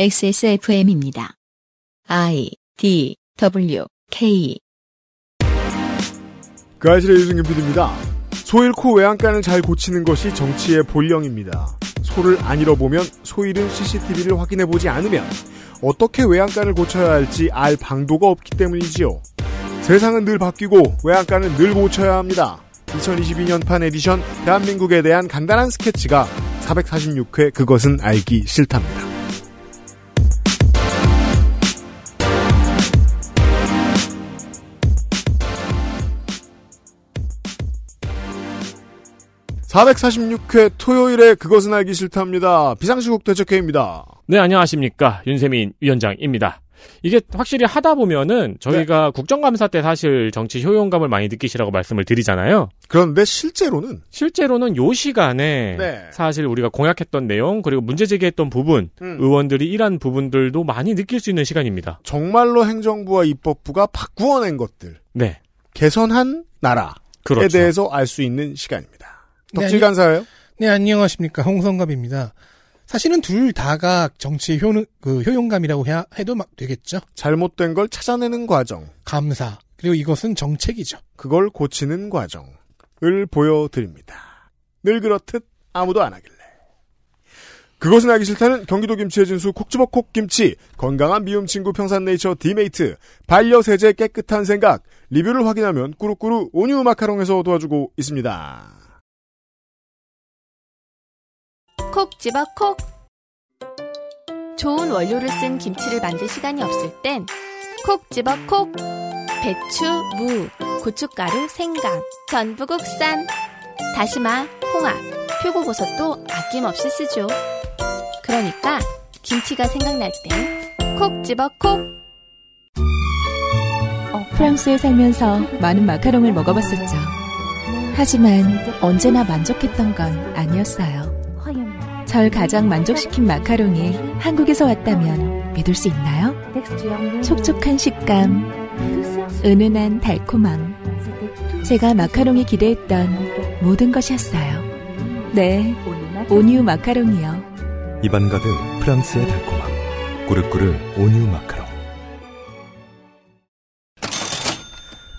XSFM입니다. I D W K 그 아실의 유승균 PD입니다. 소 잃고 외양간을 잘 고치는 것이 정치의 본령입니다. 소를 안 잃어보면 소 잃은 CCTV를 확인해보지 않으면 어떻게 외양간을 고쳐야 할지 알 방도가 없기 때문이지요. 세상은 늘 바뀌고 외양간은 늘 고쳐야 합니다. 2022년판 에디션 대한민국에 대한 간단한 스케치가 446회 그것은 알기 싫답니다. (446회) 토요일에 그것은 알기 싫답니다 비상시국 대책회입니다 네, 안녕하십니까. 윤세민 위원장입니다. 이게 확실히 하다 보면은 저희가 네. 국정감사 때 사실 정치 효용감을 많이 느끼시라고 말씀을 드리잖아요. 그런데 실제로는 실제로는 요 시간에 네. 사실 우리가 공약했던 내용 그리고 문제 제기했던 부분 음. 의원들이 일한 부분들도 많이 느낄 수 있는 시간입니다. 정말로 행정부와 입법부가 바꾸어낸 것들 네. 개선한 나라에 그렇죠. 대해서 알 수 있는 시간입니다 네, 덕질 아니- 간사예요 네, 안녕하십니까. 홍성갑입니다. 사실은 둘 다가 정치의 효, 그 효용감이라고 해야, 해도 막 되겠죠. 잘못된 걸 찾아내는 과정 감사. 그리고 이것은 정책이죠. 그걸 고치는 과정을 보여드립니다. 늘 그렇듯 아무도 안 하길래. 그것은 알기 싫다는 경기도 김치의 진수 콕집어 콕김치, 건강한 비움 친구 평산네이처 디메이트, 반려세제 깨끗한 생각, 리뷰를 확인하면 꾸루꾸루 온유 마카롱에서 도와주고 있습니다. 콕 집어 콕. 좋은 원료를 쓴 김치를 만들 시간이 없을 땐 콕 집어 콕. 배추, 무, 고춧가루, 생강, 전부 국산. 다시마, 홍합, 표고버섯도 아낌없이 쓰죠. 그러니까 김치가 생각날 땐 콕 집어 콕. 어, 프랑스에 살면서 많은 마카롱을 먹어봤었죠. 하지만 언제나 만족했던 건 아니었어요. 절 가장 만족시킨 마카롱이 한국에서 왔다면 믿을 수 있나요? 촉촉한 식감, 은은한 달콤함. 제가 마카롱이 기대했던 모든 것이었어요. 네, 온유 마카롱이요. 입안 가득 프랑스의 달콤함. 꾸르꾸르 온유 마카롱.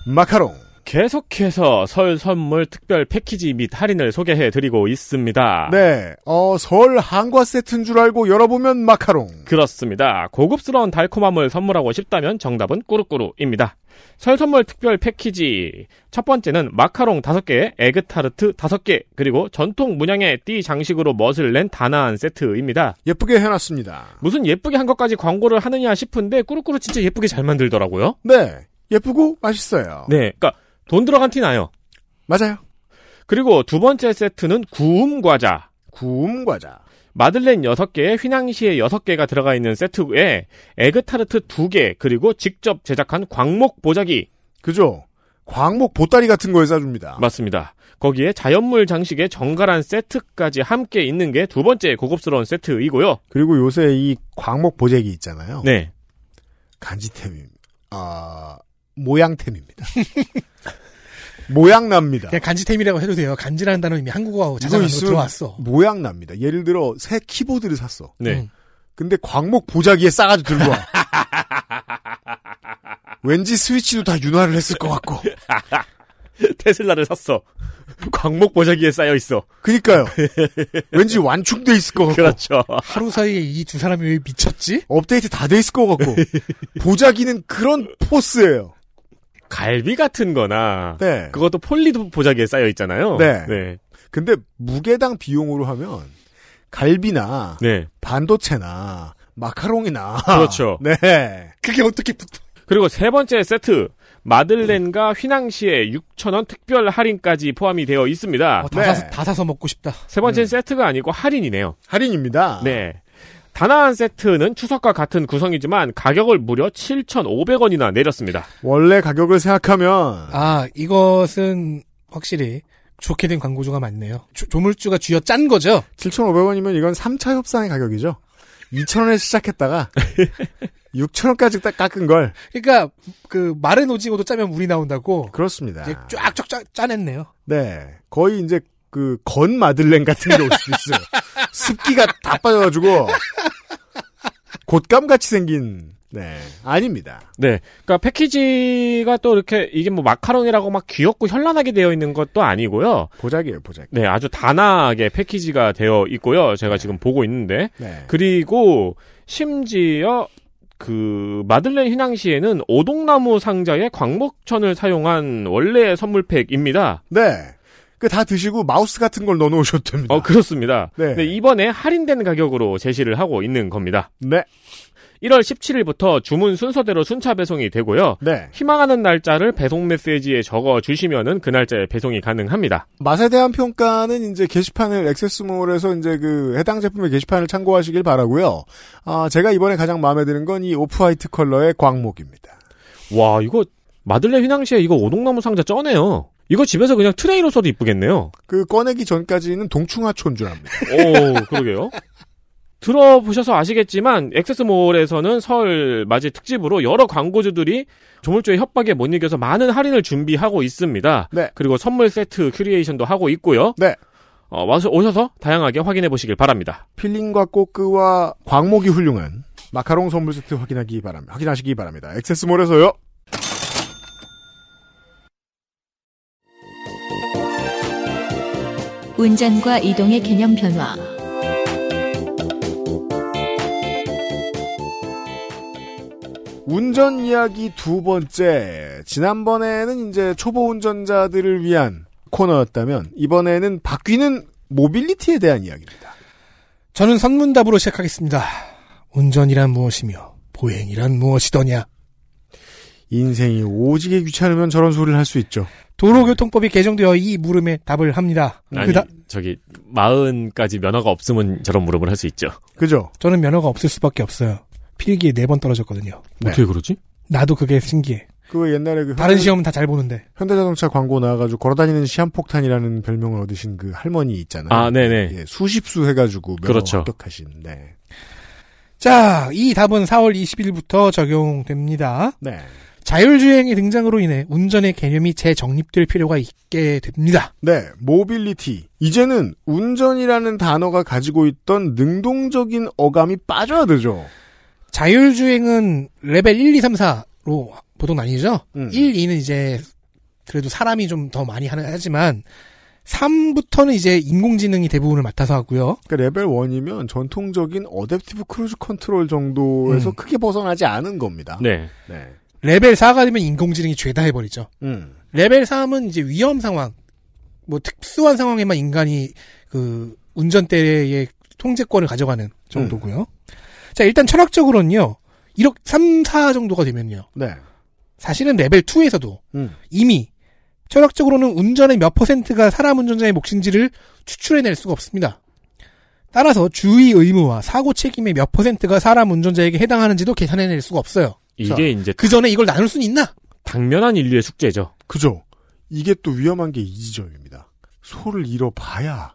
마카롱. 계속해서 설 선물 특별 패키지 및 할인을 소개해 드리고 있습니다. 네, 어, 설 한과 세트인 줄 알고 열어보면 마카롱. 그렇습니다. 고급스러운 달콤함을 선물하고 싶다면 정답은 꾸루꾸루입니다. 설 선물 특별 패키지. 첫 번째는 마카롱 5개, 에그타르트 5개, 그리고 전통 문양의 띠 장식으로 멋을 낸 다나한 세트입니다. 예쁘게 해놨습니다. 무슨 예쁘게 한 것까지 광고를 하느냐 싶은데 꾸루꾸루 진짜 예쁘게 잘 만들더라고요. 네, 예쁘고 맛있어요. 네, 그러니까 돈 들어간 티 나요. 맞아요. 그리고 두 번째 세트는 구움 과자. 구움 과자. 마들렌 6개에 휘낭시에 6개가 들어가 있는 세트에 에그타르트 2개, 그리고 직접 제작한 광목 보자기. 그죠? 광목 보따리 같은 거에 싸줍니다. 맞습니다. 거기에 자연물 장식의 정갈한 세트까지 함께 있는 게 두 번째 고급스러운 세트이고요. 그리고 요새 이 광목 보재기 있잖아요. 네. 간지템임, 아, 모양템입니다. 모양 납니다. 그냥 간지템이라고 해도 돼요. 간지라는 단어 이미 한국어하고 있으면 들어왔어. 모양 납니다. 예를 들어, 새 키보드를 샀어. 네. 음. 근데 광목 보자기에 싸가지고 들고 와. 왠지 스위치도 다 윤활을 했을 것 같고. 테슬라를 샀어. 광목 보자기에 쌓여 있어. 그니까요. 왠지 완충돼 있을 것 같고. 그렇죠. 하루 사이에 이 두 사람이 왜 미쳤지? 업데이트 다 돼 있을 것 같고. 보자기는 그런 포스예요. 갈비 같은 거나 네. 그것도 폴리도 보자기에 쌓여 있잖아요. 네. 네. 근데 무게당 비용으로 하면 갈비나 네. 반도체나 마카롱이나 그렇죠. 네. 그게 어떻게 붙어? 그리고 세 번째 세트 마들렌과 휘낭시에 6,000원 특별 할인까지 포함이 되어 있습니다. 어, 다, 네. 사서, 다 사서 먹고 싶다. 세 번째 세트가 아니고 할인이네요. 할인입니다. 네. 다나한 세트는 추석과 같은 구성이지만 가격을 무려 7,500원이나 내렸습니다. 원래 가격을 생각하면 아, 이것은 확실히 좋게 된 광고주가 많네요. 조, 조물주가 쥐어 짠 거죠? 7,500원이면 이건 3차 협상의 가격이죠. 2,000원에 시작했다가 6,000원까지 딱 깎은 걸 그러니까 그 마른 오징어도 짜면 물이 나온다고 그렇습니다. 이제 쫙쫙 짜, 짜냈네요. 네. 거의 이제 그 건 마들렌 같은 게 올 수도 있어요. 습기가 다 빠져가지고 곶감 같이 생긴 네 아닙니다. 네. 그러니까 패키지가 또 이렇게 이게 뭐 마카롱이라고 막 귀엽고 현란하게 되어 있는 것도 아니고요. 보자기예요 보자기. 네, 아주 단아하게 패키지가 되어 있고요. 제가 지금 보고 있는데 네. 그리고 심지어 그 마들렌 휘낭시에는 오동나무 상자에 광목천을 사용한 원래의 선물팩입니다. 네. 그 다 드시고 마우스 같은 걸 넣어놓으셔도 됩니다. 어 그렇습니다. 네. 네, 이번에 할인된 가격으로 제시를 하고 있는 겁니다. 네. 1월 17일부터 주문 순서대로 순차 배송이 되고요. 네. 희망하는 날짜를 배송 메시지에 적어 주시면은 그 날짜에 배송이 가능합니다. 맛에 대한 평가는 이제 게시판을 XS몰에서 이제 그 해당 제품의 게시판을 참고하시길 바라고요. 아, 제가 이번에 가장 마음에 드는 건 이 off white 컬러의 광목입니다. 와, 이거 마들렌 휘낭시에 이거 오동나무 상자 쩌네요. 이거 집에서 그냥 트레이로 써도 이쁘겠네요. 그 꺼내기 전까지는 동충하초인 줄 압니다. 오, 그러게요. 들어보셔서 아시겠지만 액세스몰에서는 설 맞이 특집으로 여러 광고주들이 조물주의 협박에 못 이겨서 많은 할인을 준비하고 있습니다. 네. 그리고 선물 세트 큐리에이션도 하고 있고요. 네. 어, 와서 오셔서 다양하게 확인해 보시길 바랍니다. 필링과 꼬끄와 광목이 훌륭한 마카롱 선물 세트 확인하기 바랍니다. 확인하시기 바랍니다. 액세스몰에서요. 운전과 이동의 개념 변화. 운전 이야기 두 번째. 지난번에는 이제 초보 운전자들을 위한 코너였다면 이번에는 바뀌는 mobility에 대한 이야기입니다. 저는 선문답으로 시작하겠습니다. 운전이란 무엇이며 보행이란 무엇이더냐. 인생이 오지게 귀찮으면 저런 소리를 할 수 있죠. 도로교통법이 개정되어 이 물음에 답을 합니다. 아니, 그다 저기 마흔까지 면허가 없으면 저런 물음을 할 수 있죠. 그죠? 저는 면허가 없을 수밖에 없어요. 필기에 네 번 떨어졌거든요. 네. 어떻게 그러지? 나도 그게 신기해. 그 옛날에 그 다른 현대, 시험은 다 잘 보는데. 현대자동차 광고 나와가지고 걸어다니는 시한폭탄이라는 별명을 얻으신 그 할머니 있잖아요. 아, 네네. 예, 수십 수 해가지고 면허 그렇죠. 합격하신. 네. 자, 이 답은 4월 20일부터 적용됩니다. 네. 자율주행의 등장으로 인해 운전의 개념이 재정립될 필요가 있게 됩니다. 네, 모빌리티. 이제는 운전이라는 단어가 가지고 있던 능동적인 어감이 빠져야 되죠. 자율주행은 레벨 1, 2, 3, 4로 보통 나뉘죠. 음. 1, 2는 이제 그래도 사람이 좀 더 많이 하는 하지만 3부터는 이제 인공지능이 대부분을 맡아서 하고요. 그러니까 레벨 1이면 전통적인 adaptive cruise control 정도에서 음. 크게 벗어나지 않은 겁니다. 네. 네. 레벨 4가 되면 인공지능이 죄다 해버리죠. 음. 레벨 3은 이제 위험 상황, 뭐 특수한 상황에만 인간이 그 운전대의 통제권을 가져가는 정도고요. 자, 일단 철학적으로는요. 이렇게 3, 4 정도가 되면요. 네. 사실은 레벨 2에서도 음. 이미 철학적으로는 운전의 몇 퍼센트가 사람 운전자의 몫인지를 추출해낼 수가 없습니다. 따라서 주의 의무와 사고 책임의 몇 퍼센트가 사람 운전자에게 해당하는지도 계산해낼 수가 없어요. 이게 자. 이제 그 전에 이걸 나눌 수는 있나? 당면한 인류의 숙제죠. 그죠. 이게 또 위험한 게 이 지점입니다. 소를 잃어봐야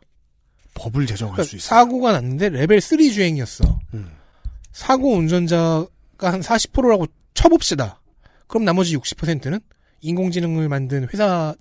법을 제정할 수 그러니까 있어요. 사고가 났는데 레벨 3 주행이었어. 음. 사고 운전자가 한 40%라고 쳐봅시다. 그럼 나머지 60%는 인공지능을 만든 회사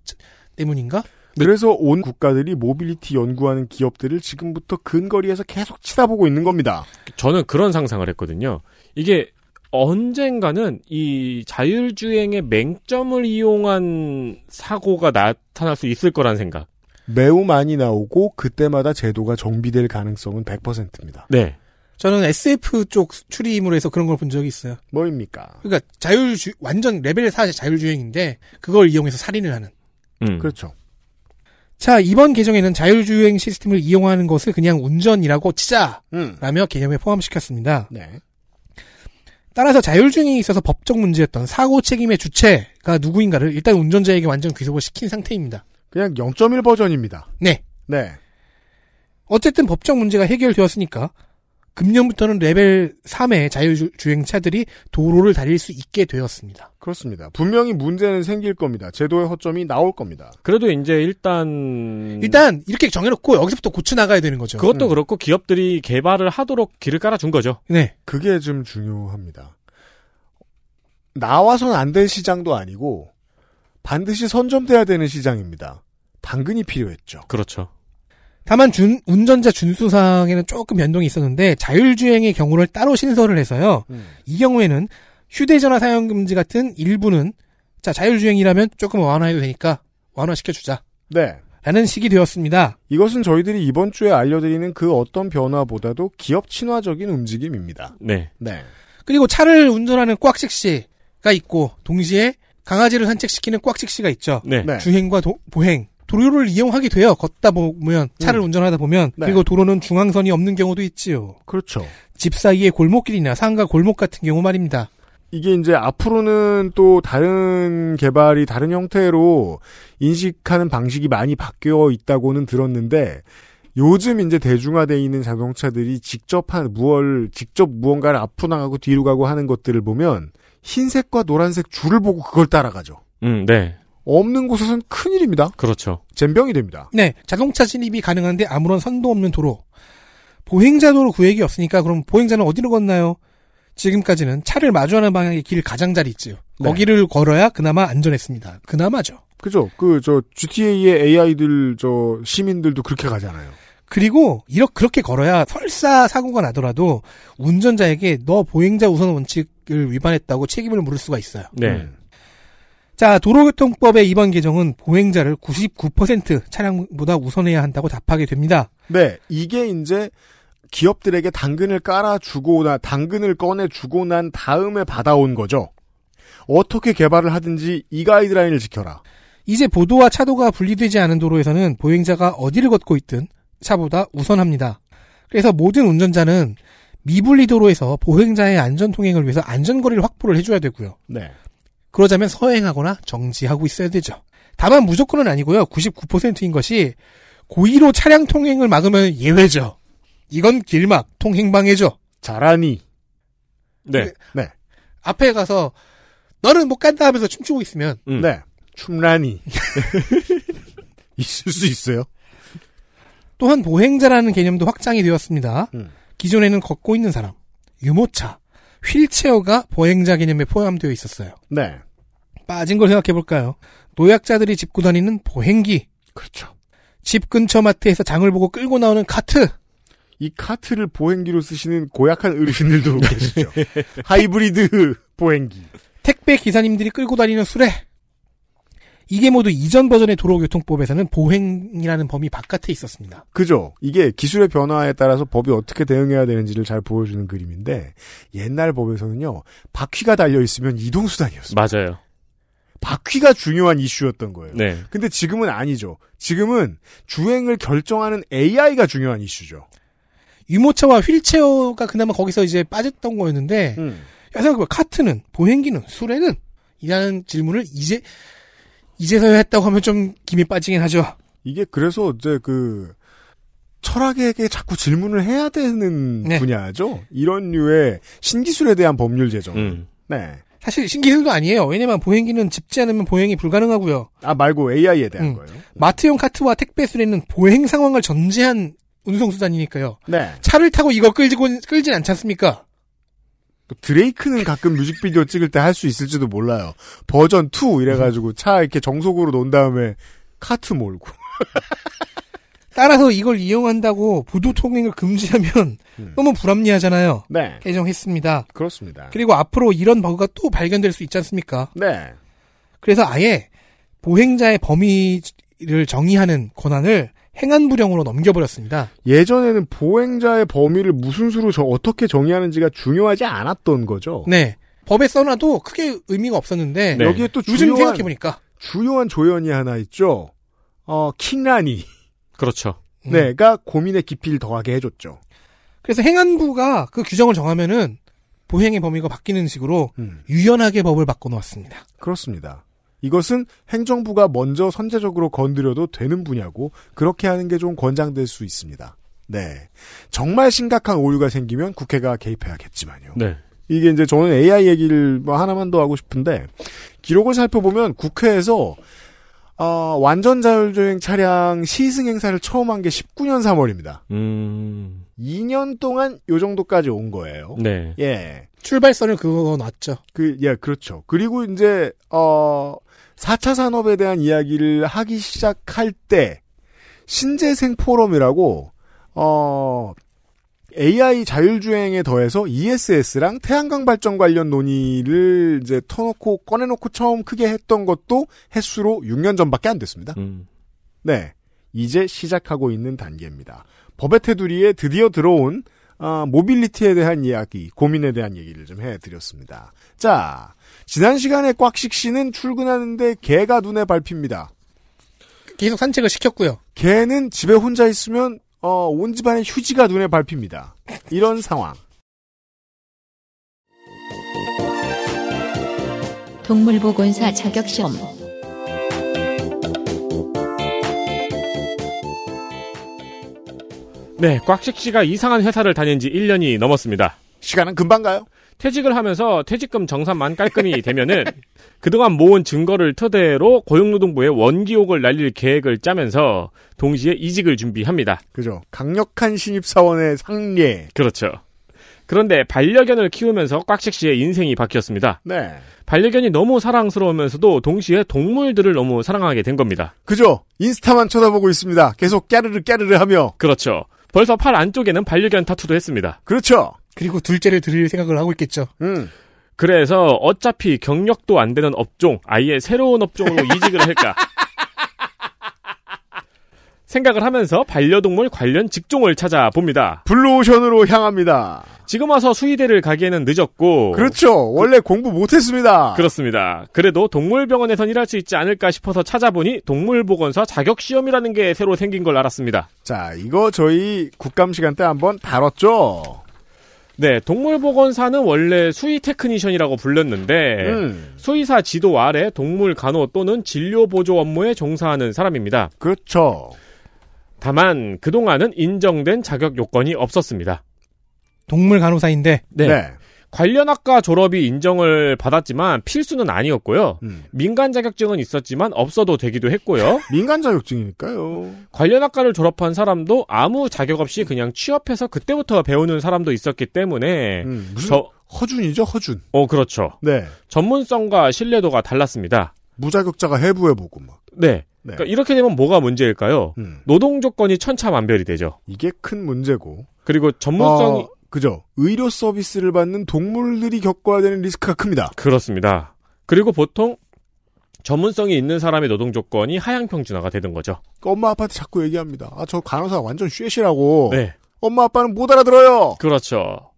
때문인가? 그래서 온 국가들이 모빌리티 연구하는 기업들을 지금부터 근거리에서 계속 치다보고 있는 겁니다. 저는 그런 상상을 했거든요. 이게 언젠가는 이 자율주행의 맹점을 이용한 사고가 나타날 수 있을 거란 생각. 매우 많이 나오고 그때마다 제도가 정비될 가능성은 100%입니다. 네. 저는 SF 쪽 추리물에서 그런 걸 본 적이 있어요. 뭐입니까? 그러니까 자율주 완전 레벨 4 자율주행인데 그걸 이용해서 살인을 하는. 음. 그렇죠. 자 이번 개정에는 자율주행 시스템을 이용하는 것을 그냥 운전이라고 치자라며 음. 개념에 포함시켰습니다. 네. 따라서 자율주행에 있어서 법적 문제였던 사고 책임의 주체가 누구인가를 일단 운전자에게 완전 귀속을 시킨 상태입니다. 그냥 0.1 버전입니다. 네. 네. 어쨌든 법적 문제가 해결되었으니까 금년부터는 레벨 3의 자율주행차들이 도로를 달릴 수 있게 되었습니다. 그렇습니다. 분명히 문제는 생길 겁니다. 제도의 허점이 나올 겁니다. 그래도 이제 일단 일단 이렇게 정해놓고 여기서부터 고쳐 나가야 되는 거죠. 그것도 음. 그렇고 기업들이 개발을 하도록 길을 깔아준 거죠. 네. 그게 좀 중요합니다. 나와선 안 될 시장도 아니고 반드시 선점돼야 되는 시장입니다. 당근이 필요했죠. 그렇죠. 다만 준- 운전자 준수사항에는 조금 변동이 있었는데 자율주행의 경우를 따로 신설을 해서요. 음. 이 경우에는 휴대전화 사용 금지 같은 일부는 자 자율주행이라면 조금 완화해도 되니까 완화시켜주자. 네. 라는 식이 되었습니다. 이것은 저희들이 이번 주에 알려드리는 그 어떤 변화보다도 기업 친화적인 움직임입니다. 네. 네. 그리고 차를 운전하는 꽉식 씨가 있고 동시에 강아지를 산책시키는 꽉식 씨가 있죠. 네. 네. 주행과 도- 보행 도로를 이용하게 돼요. 걷다 보면 차를 음. 운전하다 보면 네. 그리고 도로는 중앙선이 없는 경우도 있지요. 그렇죠. 집 사이의 골목길이나 상가 골목 같은 경우 말입니다. 이게 이제 앞으로는 또 다른 개발이 다른 형태로 인식하는 방식이 많이 바뀌어 있다고는 들었는데 요즘 이제 대중화되어 있는 자동차들이 직접 한 무얼 직접 무언가를 앞으로 나가고 뒤로 가고 하는 것들을 보면 흰색과 노란색 줄을 보고 그걸 따라가죠. 음, 네. 없는 곳에선 큰일입니다. 그렇죠. 잼병이 됩니다. 네, 자동차 진입이 가능한데 아무런 선도 없는 도로. 보행자도로 구획이 없으니까 그럼 보행자는 어디로 걷나요? 지금까지는 차를 마주하는 방향의 길 가장자리 있지요. 네. 거기를 걸어야 그나마 안전했습니다. 그나마죠. 그죠? 그 저 GTA의 AI들 저 시민들도 그렇게 가잖아요. 그리고 이렇게 그렇게 걸어야 설사 사고가 나더라도 운전자에게 너 보행자 우선 원칙을 위반했다고 책임을 물을 수가 있어요. 네. 음. 자, 도로교통법의 이번 개정은 보행자를 99% 차량보다 우선해야 한다고 답하게 됩니다. 네, 이게 이제 기업들에게 당근을 깔아주고 나 당근을 꺼내주고 난 다음에 받아온 거죠. 어떻게 개발을 하든지 이 가이드라인을 지켜라. 이제 보도와 차도가 분리되지 않은 도로에서는 보행자가 어디를 걷고 있든 차보다 우선합니다. 그래서 모든 운전자는 미분리 도로에서 보행자의 안전 통행을 위해서 안전거리를 확보를 해줘야 되고요. 네. 그러자면 서행하거나 정지하고 있어야 되죠. 다만 무조건은 아니고요. 99%인 것이 고의로 차량 통행을 막으면 예외죠. 이건 길막, 통행방해죠. 잘하니. 네. 네. 앞에 가서 너는 못 간다 하면서 춤추고 있으면 음. 네. 춤라니. 있을 수 있어요. 또한 보행자라는 개념도 확장이 되었습니다. 음. 기존에는 걷고 있는 사람, 유모차, 휠체어가 보행자 개념에 포함되어 있었어요. 네. 빠진 걸 생각해 볼까요? 노약자들이 짚고 다니는 보행기, 그렇죠. 집 근처 마트에서 장을 보고 끌고 나오는 카트, 이 카트를 보행기로 쓰시는 고약한 어르신들도 계시죠. 하이브리드 보행기. 택배 기사님들이 끌고 다니는 수레. 이게 모두 이전 버전의 도로교통법에서는 보행이라는 범위 바깥에 있었습니다. 그죠. 이게 기술의 변화에 따라서 법이 어떻게 대응해야 되는지를 잘 보여주는 그림인데 옛날 법에서는요 바퀴가 달려 있으면 이동 수단이었어요. 맞아요. 바퀴가 중요한 이슈였던 거예요. 네. 근데 지금은 아니죠. 지금은 주행을 결정하는 AI가 중요한 이슈죠. 유모차와 휠체어가 그나마 거기서 이제 빠졌던 거였는데, 음. 야, 생각해봐. 카트는, 보행기는, 수레는? 이라는 질문을 이제, 이제서야 했다고 하면 좀 김이 빠지긴 하죠. 이게 그래서 이제 그 철학에게 자꾸 질문을 해야 되는 네. 분야죠. 이런 류의 신기술에 대한 법률 제정. 음. 네. 사실 신기술도 아니에요. 왜냐면 보행기는 짚지 않으면 보행이 불가능하고요. 아 말고 AI에 대한 음. 거예요. 마트용 카트와 택배 수레는 보행 상황을 전제한 운송수단이니까요. 네. 차를 타고 이거 끌지고, 끌진 않지 않습니까? 또 드레이크는 가끔 뮤직비디오 찍을 때 할 수 있을지도 몰라요. 버전 2 이래가지고 차 이렇게 정속으로 놓은 다음에 카트 몰고. 따라서 이걸 이용한다고 부도 통행을 금지하면 음. 너무 불합리하잖아요. 네. 개정했습니다. 그렇습니다. 그리고 앞으로 이런 버그가 또 발견될 수 있지 않습니까? 네. 그래서 아예 보행자의 범위를 정의하는 권한을 행안부령으로 넘겨버렸습니다. 예전에는 보행자의 범위를 무슨 수로 저 어떻게 정의하는지가 중요하지 않았던 거죠. 네. 법에 써놔도 크게 의미가 없었는데 네. 여기에 또 요즘 주요한 생각해보니까 주요한 조연이 하나 있죠. 어 킹라니 그렇죠. 음. 네가 고민의 깊이를 더하게 해줬죠. 그래서 행안부가 그 규정을 정하면은 보행의 범위가 바뀌는 식으로 음, 유연하게 법을 바꿔놓았습니다. 그렇습니다. 이것은 행정부가 먼저 선제적으로 건드려도 되는 분야고 그렇게 하는 게 좀 권장될 수 있습니다. 네. 정말 심각한 오류가 생기면 국회가 개입해야겠지만요. 네. 이게 이제 저는 AI 얘기를 뭐 하나만 더 하고 싶은데 기록을 살펴보면 국회에서 어, 완전 자율주행 차량 시승 행사를 처음 한 게 19년 3월입니다. 음. 2년 동안 요 정도까지 온 거예요. 네. 예. 출발선을 그거 놨죠. 그, 예, 그렇죠. 그리고 이제, 어, 4차 산업에 대한 이야기를 하기 시작할 때, 신재생 포럼이라고 어 AI 자율주행에 더해서 ESS랑 태양광 발전 관련 논의를 이제 터놓고 꺼내놓고 처음 크게 했던 것도 횟수로 6년 전밖에 안 됐습니다. 음. 네. 이제 시작하고 있는 단계입니다. 법의 테두리에 드디어 들어온 아, mobility에 대한 이야기, 고민에 대한 얘기를 좀 해드렸습니다. 자, 지난 시간에 꽉식 씨는 출근하는데 개가 눈에 밟힙니다. 계속 산책을 시켰고요. 개는 집에 혼자 있으면 어, 온 집안의 휴지가 눈에 밟힙니다. 이런 상황. 동물보건사 자격시험 네, 꽉식 씨가 이상한 회사를 다닌 지 1년이 넘었습니다. 시간은 금방 가요. 퇴직을 하면서 퇴직금 정산만 깔끔히 되면은 그동안 모은 증거를 토대로 고용노동부에 원기옥을 날릴 계획을 짜면서 동시에 이직을 준비합니다. 그죠. 강력한 신입사원의 상례. 그렇죠. 그런데 반려견을 키우면서 꽉식 씨의 인생이 바뀌었습니다. 네. 반려견이 너무 사랑스러우면서도 동시에 동물들을 너무 사랑하게 된 겁니다. 그죠. 인스타만 쳐다보고 있습니다. 계속 깨르르 깨르르 하며. 그렇죠. 벌써 팔 안쪽에는 반려견 타투도 했습니다. 그렇죠. 그리고 둘째를 들일 생각을 하고 있겠죠. 음. 그래서 어차피 경력도 안 되는 업종, 아예 새로운 업종으로 이직을 할까? 생각을 하면서 반려동물 관련 직종을 찾아봅니다. 블루오션으로 향합니다. 지금 와서 수의대를 가기에는 늦었고. 그렇죠. 원래 공부 못했습니다. 그렇습니다. 그래도 동물병원에선 일할 수 있지 않을까 싶어서 찾아보니 동물보건사 자격시험이라는 게 새로 생긴 걸 알았습니다. 자, 이거 저희 국감 시간 때 한번 다뤘죠. 네, 동물보건사는 원래 수의 technician이라고 불렸는데 음. 수의사 지도 아래 동물 간호 또는 진료 보조 업무에 종사하는 사람입니다. 그렇죠. 다만 그동안은 인정된 자격 요건이 없었습니다. 동물 간호사인데 네. 네. 관련 학과 졸업이 인정을 받았지만 필수는 아니었고요. 음. 민간 자격증은 있었지만 없어도 되기도 했고요. 민간 자격증이니까요. 관련 학과를 졸업한 사람도 아무 자격 없이 그냥 취업해서 그때부터 배우는 사람도 있었기 때문에 음, 무슨 저 허준이죠, 허준. 어, 그렇죠. 네. 전문성과 신뢰도가 달랐습니다. 무자격자가 해부해보고 막. 네. 네. 그러니까 이렇게 되면 뭐가 문제일까요? 음. 노동 조건이 천차만별이 되죠. 이게 큰 문제고. 그리고 전문성이 어, 그죠. 의료 서비스를 받는 동물들이 겪어야 되는 리스크가 큽니다. 그렇습니다. 그리고 보통 전문성이 있는 사람의 노동 조건이 하향 평준화가 되는 거죠. 엄마 아빠한테 자꾸 얘기합니다. 아, 저 간호사 완전 쉐시라고. 네. 엄마 아빠는 못 알아들어요. 그렇죠.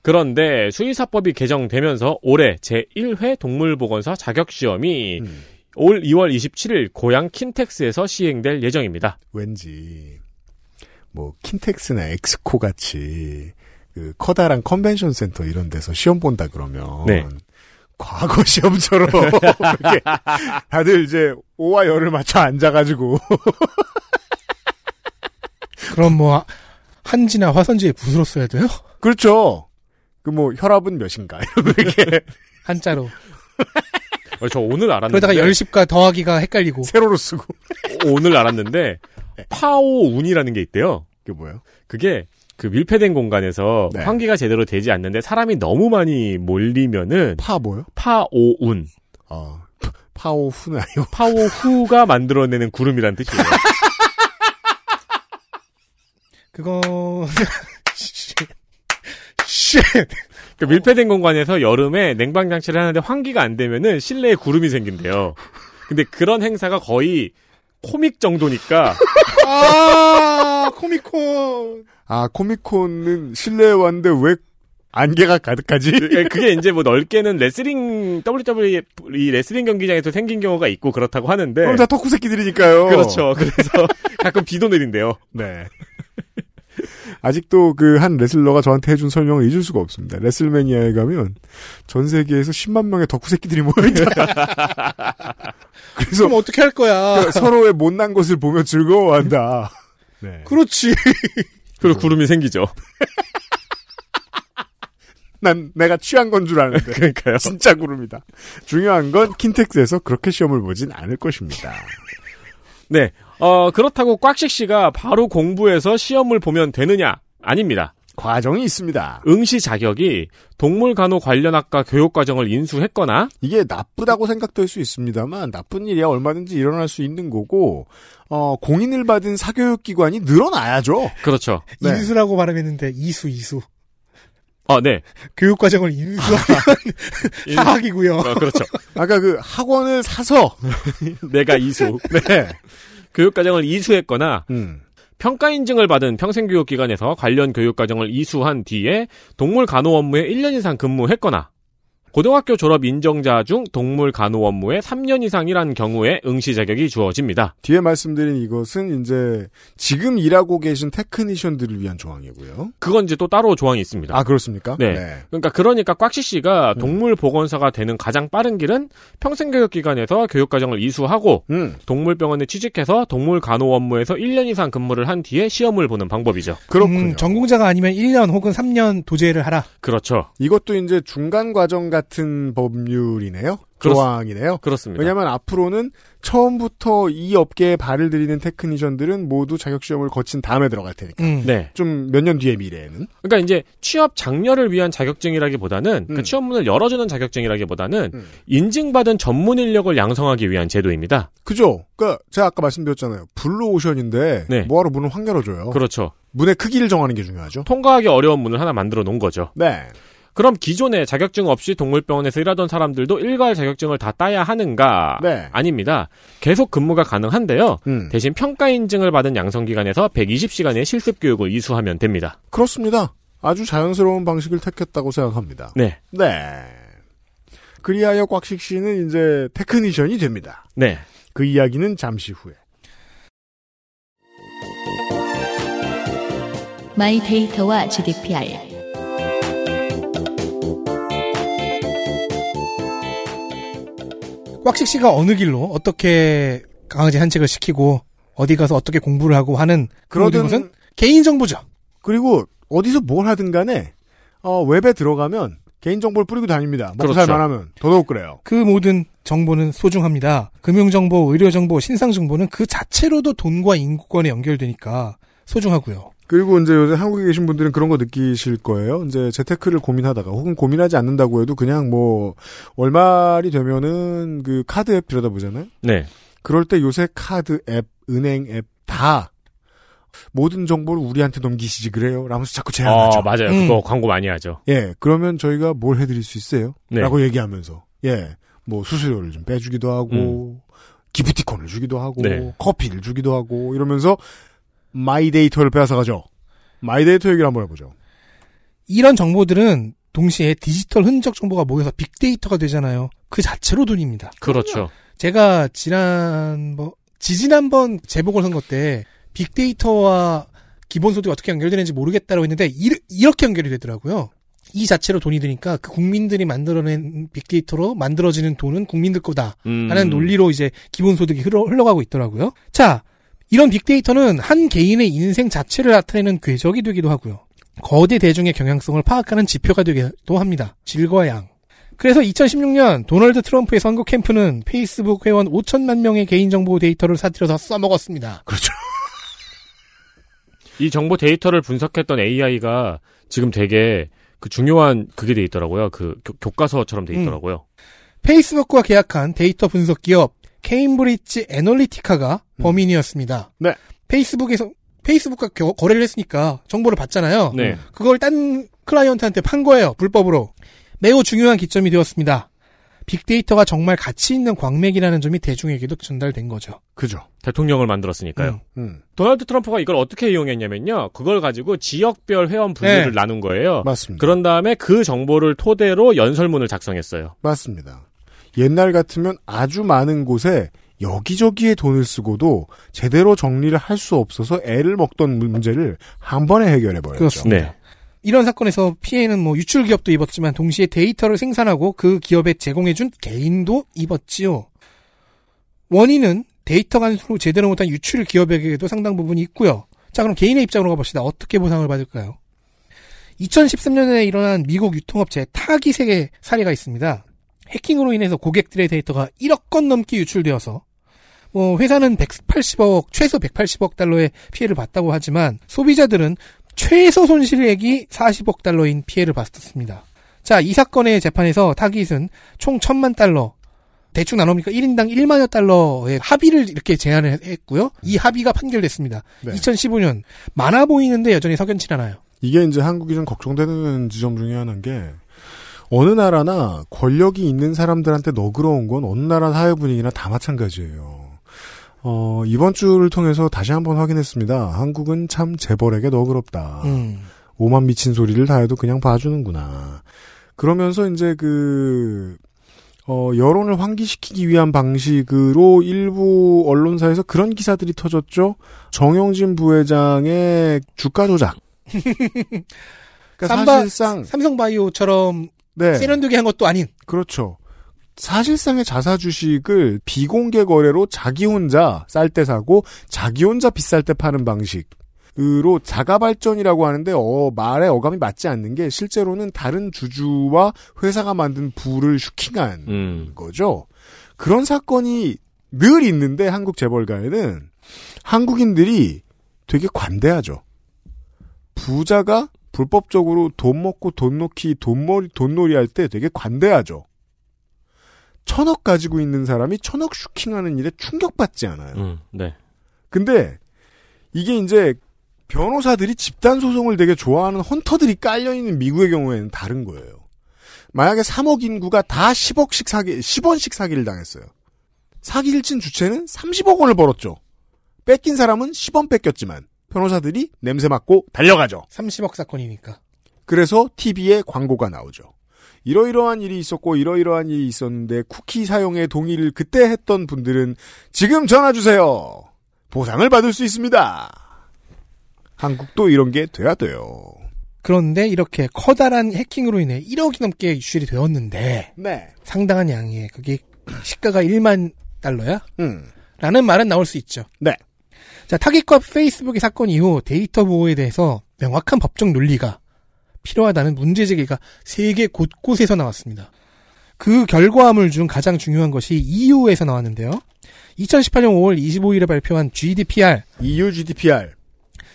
그런데 수의사법이 개정되면서 올해 제1회 동물보건사 자격시험이 음, 올 2월 27일 고향 킨텍스에서 시행될 예정입니다. 왠지 뭐 킨텍스나 엑스코 같이 그 커다란 컨벤션 센터 이런 데서 시험 본다 그러면 네. 과거 시험처럼 이렇게 다들 이제 오와 열을 맞춰 앉아가지고 그럼 뭐 한지나 화선지에 붓으로 써야 돼요? 그렇죠. 그 뭐 혈압은 몇인가 이렇게 한자로. 어, 저 오늘 알았는데 그러다가 열십과 더하기가 헷갈리고. 세로로 쓰고 오늘 알았는데 파오운이라는 게 있대요. 그게 뭐예요? 그게 그 밀폐된 공간에서 네. 환기가 제대로 되지 않는데 사람이 너무 많이 몰리면은 파 뭐요? 파오운 아 파오 후는 아니고 파오후가 만들어내는 구름이라는 뜻이에요. 그거 shit. 그 밀폐된 공간에서 여름에 냉방 장치를 하는데 환기가 안 되면은 실내에 구름이 생긴대요. 근데 그런 행사가 거의 코미케 정도니까 아 코미콘. 아 코미콘은 실내에 왔는데 왜 안개가 가득하지? 예, 그게 이제 뭐 넓게는 레슬링 WWE 이 레슬링 경기장에서 생긴 경우가 있고 그렇다고 하는데 그럼 다 덕후 새끼들이니까요. 그렇죠. 그래서 가끔 비도 내린대요. 네. 아직도 그 한 레슬러가 저한테 해준 설명을 잊을 수가 없습니다. 레슬매니아에 가면 전 세계에서 10만 명의 덕후 새끼들이 모여있다. 그래서 그럼 어떻게 할 거야? 서로의 못난 것을 보며 즐거워한다. 네. 그렇지. 그리고 구름이 생기죠. 난 내가 취한 건 줄 아는데. 그러니까요. 진짜 구름이다. 중요한 건 킨텍스에서 그렇게 시험을 보진 않을 것입니다. 네. 어, 그렇다고 꽉식 씨가 바로 공부해서 시험을 보면 되느냐? 아닙니다. 과정이 있습니다. 응시 자격이 동물간호 관련학과 교육과정을 인수했거나 이게 나쁘다고 생각될 수 있습니다만 나쁜 일이야 얼마든지 일어날 수 있는 거고 어, 공인을 받은 사교육기관이 늘어나야죠. 그렇죠. 네. 인수라고 발음했는데 이수 이수. 아, 네. 교육과정을 인수하면 사학이고요. 어, 그렇죠. 아까 그 학원을 사서 내가 이수. 네. 교육과정을 이수했거나 음. 평가 인증을 받은 평생교육기관에서 관련 교육과정을 이수한 뒤에 동물 간호 업무에 1년 이상 근무했거나 고등학교 졸업 인정자 중 동물 간호 업무에 3년 이상 일한 경우에 응시 자격이 주어집니다. 뒤에 말씀드린 이것은 이제 지금 일하고 계신 테크니션들을 위한 조항이고요. 그건 이제 또 따로 조항이 있습니다. 아 그렇습니까? 네. 그러니까 그러니까 꽉씨 씨가 음. 동물 보건사가 되는 가장 빠른 길은 평생 교육 기관에서 교육 과정을 이수하고 음. 동물병원에 취직해서 동물 간호 업무에서 1년 이상 근무를 한 뒤에 시험을 보는 방법이죠. 그렇군요. 음, 전공자가 아니면 1년 혹은 3년 도제를 하라. 그렇죠. 이것도 이제 중간 과정 같은 법률이네요. 그렇- 조항이네요. 그렇습니다. 왜냐하면 앞으로는 처음부터 이 업계에 발을 들이는 테크니션들은 모두 자격 시험을 거친 다음에 들어갈 테니까. 음. 네. 좀 몇 년 뒤의 미래에는. 그러니까 이제 취업 장려를 위한 자격증이라기보다는 그 음. 취업 문을 열어주는 자격증이라기보다는 음. 인증받은 전문 인력을 양성하기 위한 제도입니다. 그죠? 그니까 제가 아까 말씀드렸잖아요. blue ocean인데 네. 뭐하러 문을 확 열어줘요. 그렇죠. 문의 크기를 정하는 게 중요하죠. 통과하기 어려운 문을 하나 만들어 놓은 거죠. 네. 그럼 기존에 자격증 없이 동물병원에서 일하던 사람들도 일괄 자격증을 다 따야 하는가? 네. 아닙니다. 계속 근무가 가능한데요. 음. 대신 평가 인증을 받은 양성기관에서 120시간의 실습 교육을 이수하면 됩니다. 그렇습니다. 아주 자연스러운 방식을 택했다고 생각합니다. 네. 네. 그리하여 꽉식 씨는 이제 technician이 됩니다. 네. 그 이야기는 잠시 후에. my data와 GDPR 꽉식 씨가 어느 길로 어떻게 강아지 산책을 시키고 어디 가서 어떻게 공부를 하고 하는 그 모든 그러든 것은 개인 정보죠. 그리고 어디서 뭘 하든 간에 어, 웹에 들어가면 개인 정보를 뿌리고 다닙니다. 먹고 그렇죠. 살만하면 더더욱 그래요. 그 모든 정보는 소중합니다. 금융 정보, 의료 정보, 신상 정보는 그 자체로도 돈과 인권에 연결되니까 소중하고요. 그리고 이제 요새 한국에 계신 분들은 그런 거 느끼실 거예요. 이제 재테크를 고민하다가 혹은 고민하지 않는다고 해도 그냥 뭐 월말이 되면은 그 카드 앱 들여다 보잖아요. 네. 그럴 때 요새 카드 앱, 은행 앱 다 모든 정보를 우리한테 넘기시지 그래요? 라면서 자꾸 제안하죠. 어, 맞아요. 음. 그거 광고 많이 하죠. 예, 그러면 저희가 뭘 해드릴 수 있어요? 네. 라고 얘기하면서 예, 뭐 수수료를 좀 빼주기도 하고 기프티콘을 주기도 하고 음. 네. 커피를 주기도 하고 이러면서 my data를 빼앗아가죠. my data 얘기를 한번 해보죠. 이런 정보들은 동시에 디지털 흔적 정보가 모여서 빅데이터가 되잖아요. 그 자체로 돈입니다. 그렇죠. 제가 지난 뭐 지지난번 재보궐선거 때 빅데이터와 기본소득이 어떻게 연결되는지 모르겠다고 했는데 이, 이렇게 연결이 되더라고요. 이 자체로 돈이 드니까 그 국민들이 만들어낸 빅데이터로 만들어지는 돈은 국민들 거다. 음. 라는 논리로 이제 기본소득이 흘러, 흘러가고 있더라고요. 자, 이런 빅데이터는 한 개인의 인생 자체를 나타내는 궤적이 되기도 하고요. 거대 대중의 경향성을 파악하는 지표가 되기도 합니다. 질과 양. 그래서 2016년 도널드 트럼프의 선거 캠프는 페이스북 회원 5천만 명의 개인정보 데이터를 사들여서 써먹었습니다. 이 정보 데이터를 분석했던 AI가 지금 되게 그 중요한 그게 돼 있더라고요. 그 교, 교과서처럼 돼 음. 있더라고요. 페이스북과 계약한 데이터 분석 기업 케임브리지 애널리티카가 범인이었습니다. 네. 페이스북에서 페이스북과 겨- 거래를 했으니까 정보를 받잖아요. 네. 그걸 딴 client한테 판 거예요. 불법으로. 매우 중요한 기점이 되었습니다. 빅데이터가 정말 가치 있는 광맥이라는 점이 대중에게도 전달된 거죠. 그죠. 대통령을 만들었으니까요. 음. 음, 도널드 트럼프가 이걸 어떻게 이용했냐면요. 그걸 가지고 지역별 회원 분류를 네. 나눈 거예요. 맞습니다. 그런 다음에 그 정보를 토대로 연설문을 작성했어요. 맞습니다. 옛날 같으면 아주 많은 곳에 여기저기에 돈을 쓰고도 제대로 정리를 할 수 없어서 애를 먹던 문제를 한 번에 해결해 버렸죠. 그렇습니다. 네. 이런 사건에서 피해는 뭐 유출 기업도 입었지만 동시에 데이터를 생산하고 그 기업에 제공해준 개인도 입었지요. 원인은 데이터 간수로 제대로 못한 유출 기업에게도 상당 부분이 있고요. 자 그럼 개인의 입장으로 가봅시다. 어떻게 보상을 받을까요? 2013년에 일어난 미국 유통업체 타깃의 사례가 있습니다. 해킹으로 인해서 고객들의 데이터가 1억 건 넘게 유출되어서 뭐 회사는 180억 최소 180억 달러의 피해를 봤다고 하지만 소비자들은 최소 손실액이 40억 달러인 피해를 봤었습니다. 자, 이 사건의 재판에서 타깃은 총 1000만 달러, 대충 나누니까 1인당 1만여 달러의 합의를 이렇게 제안을 했고요. 이 합의가 판결됐습니다. 네. 2015년 많아 보이는데 여전히 석연치 않아요. 이게 이제 한국이 좀 걱정되는 지점 중에 하나인 게 어느 나라나 권력이 있는 사람들한테 너그러운 건 어느 나라 사회 분위기나 다 마찬가지예요. 어, 이번 주를 통해서 다시 한번 확인했습니다. 한국은 참 재벌에게 너그럽다. 음. 오만 미친 소리를 다 해도 그냥 봐주는구나. 그러면서 이제 그, 어, 여론을 환기시키기 위한 방식으로 일부 언론사에서 그런 기사들이 터졌죠. 정영진 부회장의 주가 조작. 그러니까 삼바- 사실상 삼성바이오처럼 네 세련되게 한 것도 아닌 그렇죠. 사실상의 자사 주식을 비공개 거래로 자기 혼자 쌀 때 사고 자기 혼자 비쌀 때 파는 방식 으로 자가 발전이라고 하는데 어 말에 어감이 맞지 않는 게 실제로는 다른 주주와 회사가 만든 부를 슈킹한 음. 거죠. 그런 사건이 늘 있는데 한국 재벌가에는 한국인들이 되게 관대하죠. 부자가 불법적으로 돈 먹고 돈 놓기 돈머리 돈놀이 할 때 되게 관대하죠. 천억 가지고 있는 사람이 천억 슈킹하는 일에 충격받지 않아요. 음. 네. 근데 이게 이제 변호사들이 집단 소송을 되게 좋아하는 헌터들이 깔려 있는 미국의 경우에는 다른 거예요. 만약에 3억 인구가 다 10억씩 사기, 10원씩 사기를 당했어요. 사기를 친 주체는 30억 원을 벌었죠. 뺏긴 사람은 10원 뺏겼지만 변호사들이 냄새 맡고 달려가죠. 30억 사건이니까. 그래서 TV에 광고가 나오죠. 이러이러한 일이 있었고 이러이러한 일이 있었는데 쿠키 사용에 동의를 그때 했던 분들은 지금 전화 주세요. 보상을 받을 수 있습니다. 한국도 이런 게 돼야 돼요. 그런데 이렇게 커다란 해킹으로 인해 1억이 넘게 유출이 되었는데 네. 상당한 양의 그게 시가가 1만 달러야? 음. 라는 말은 나올 수 있죠. 네. 자, 타깃과 페이스북의 사건 이후 데이터 보호에 대해서 명확한 법적 논리가 필요하다는 문제 제기가 세계 곳곳에서 나왔습니다. 그 결과물 중 가장 중요한 것이 EU에서 나왔는데요. 2018년 5월 25일에 발표한 GDPR, EU GDPR.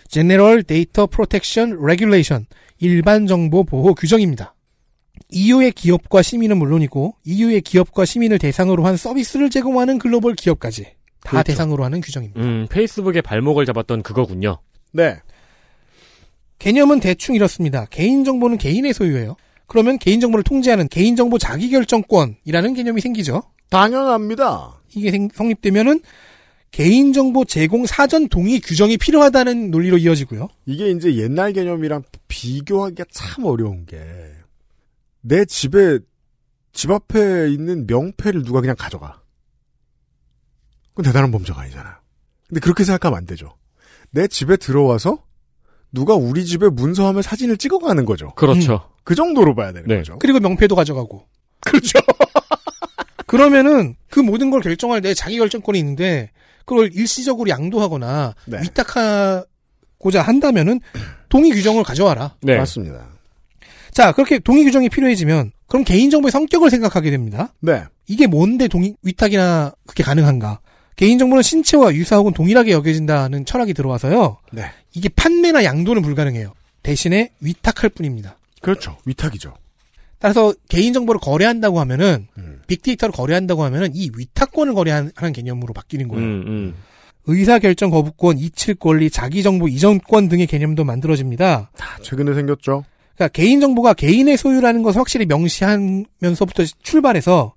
General Data Protection Regulation, 일반 정보 보호 규정입니다. EU의 기업과 시민은 물론이고 EU의 기업과 시민을 대상으로 한 서비스를 제공하는 글로벌 기업까지 다 그렇죠. 대상으로 하는 규정입니다. 음, 페이스북의 발목을 잡았던 그거군요. 네. 개념은 대충 이렇습니다. 개인정보는 개인의 소유예요. 그러면 개인정보를 통제하는 개인정보 자기결정권이라는 개념이 생기죠. 당연합니다. 이게 생- 성립되면은 개인정보 제공 사전 동의 규정이 필요하다는 논리로 이어지고요. 이게 이제 옛날 개념이랑 비교하기가 참 어려운 게, 내 집에, 집 앞에 있는 명패를 누가 그냥 가져가. 그건 대단한 범죄가 아니잖아요. 근데 그렇게 생각하면 안 되죠. 내 집에 들어와서 누가 우리 집에 문서함에 사진을 찍어가는 거죠. 그렇죠. 그 정도로 봐야 되는 네. 거죠. 그리고 명패도 가져가고. 그렇죠. 그러면은 그 모든 걸 결정할 내 자기 결정권이 있는데 그걸 일시적으로 양도하거나 네. 위탁하고자 한다면은 동의 규정을 가져와라. 네. 맞습니다. 자, 그렇게 동의 규정이 필요해지면 그럼 개인정보의 성격을 생각하게 됩니다. 네. 이게 뭔데 동의 위탁이나 그게 가능한가? 개인정보는 신체와 유사 혹은 동일하게 여겨진다는 철학이 들어와서요. 네. 이게 판매나 양도는 불가능해요. 대신에 위탁할 뿐입니다. 그렇죠. 위탁이죠. 따라서 개인정보를 거래한다고 하면은 음. 빅데이터를 거래한다고 하면은 이 위탁권을 거래하는 개념으로 바뀌는 거예요. 음, 음. 의사결정 거부권, 이칠 권리, 자기정보 이전권 등의 개념도 만들어집니다. 다 최근에 생겼죠. 그러니까 개인정보가 개인의 소유라는 것을 확실히 명시하면서부터 출발해서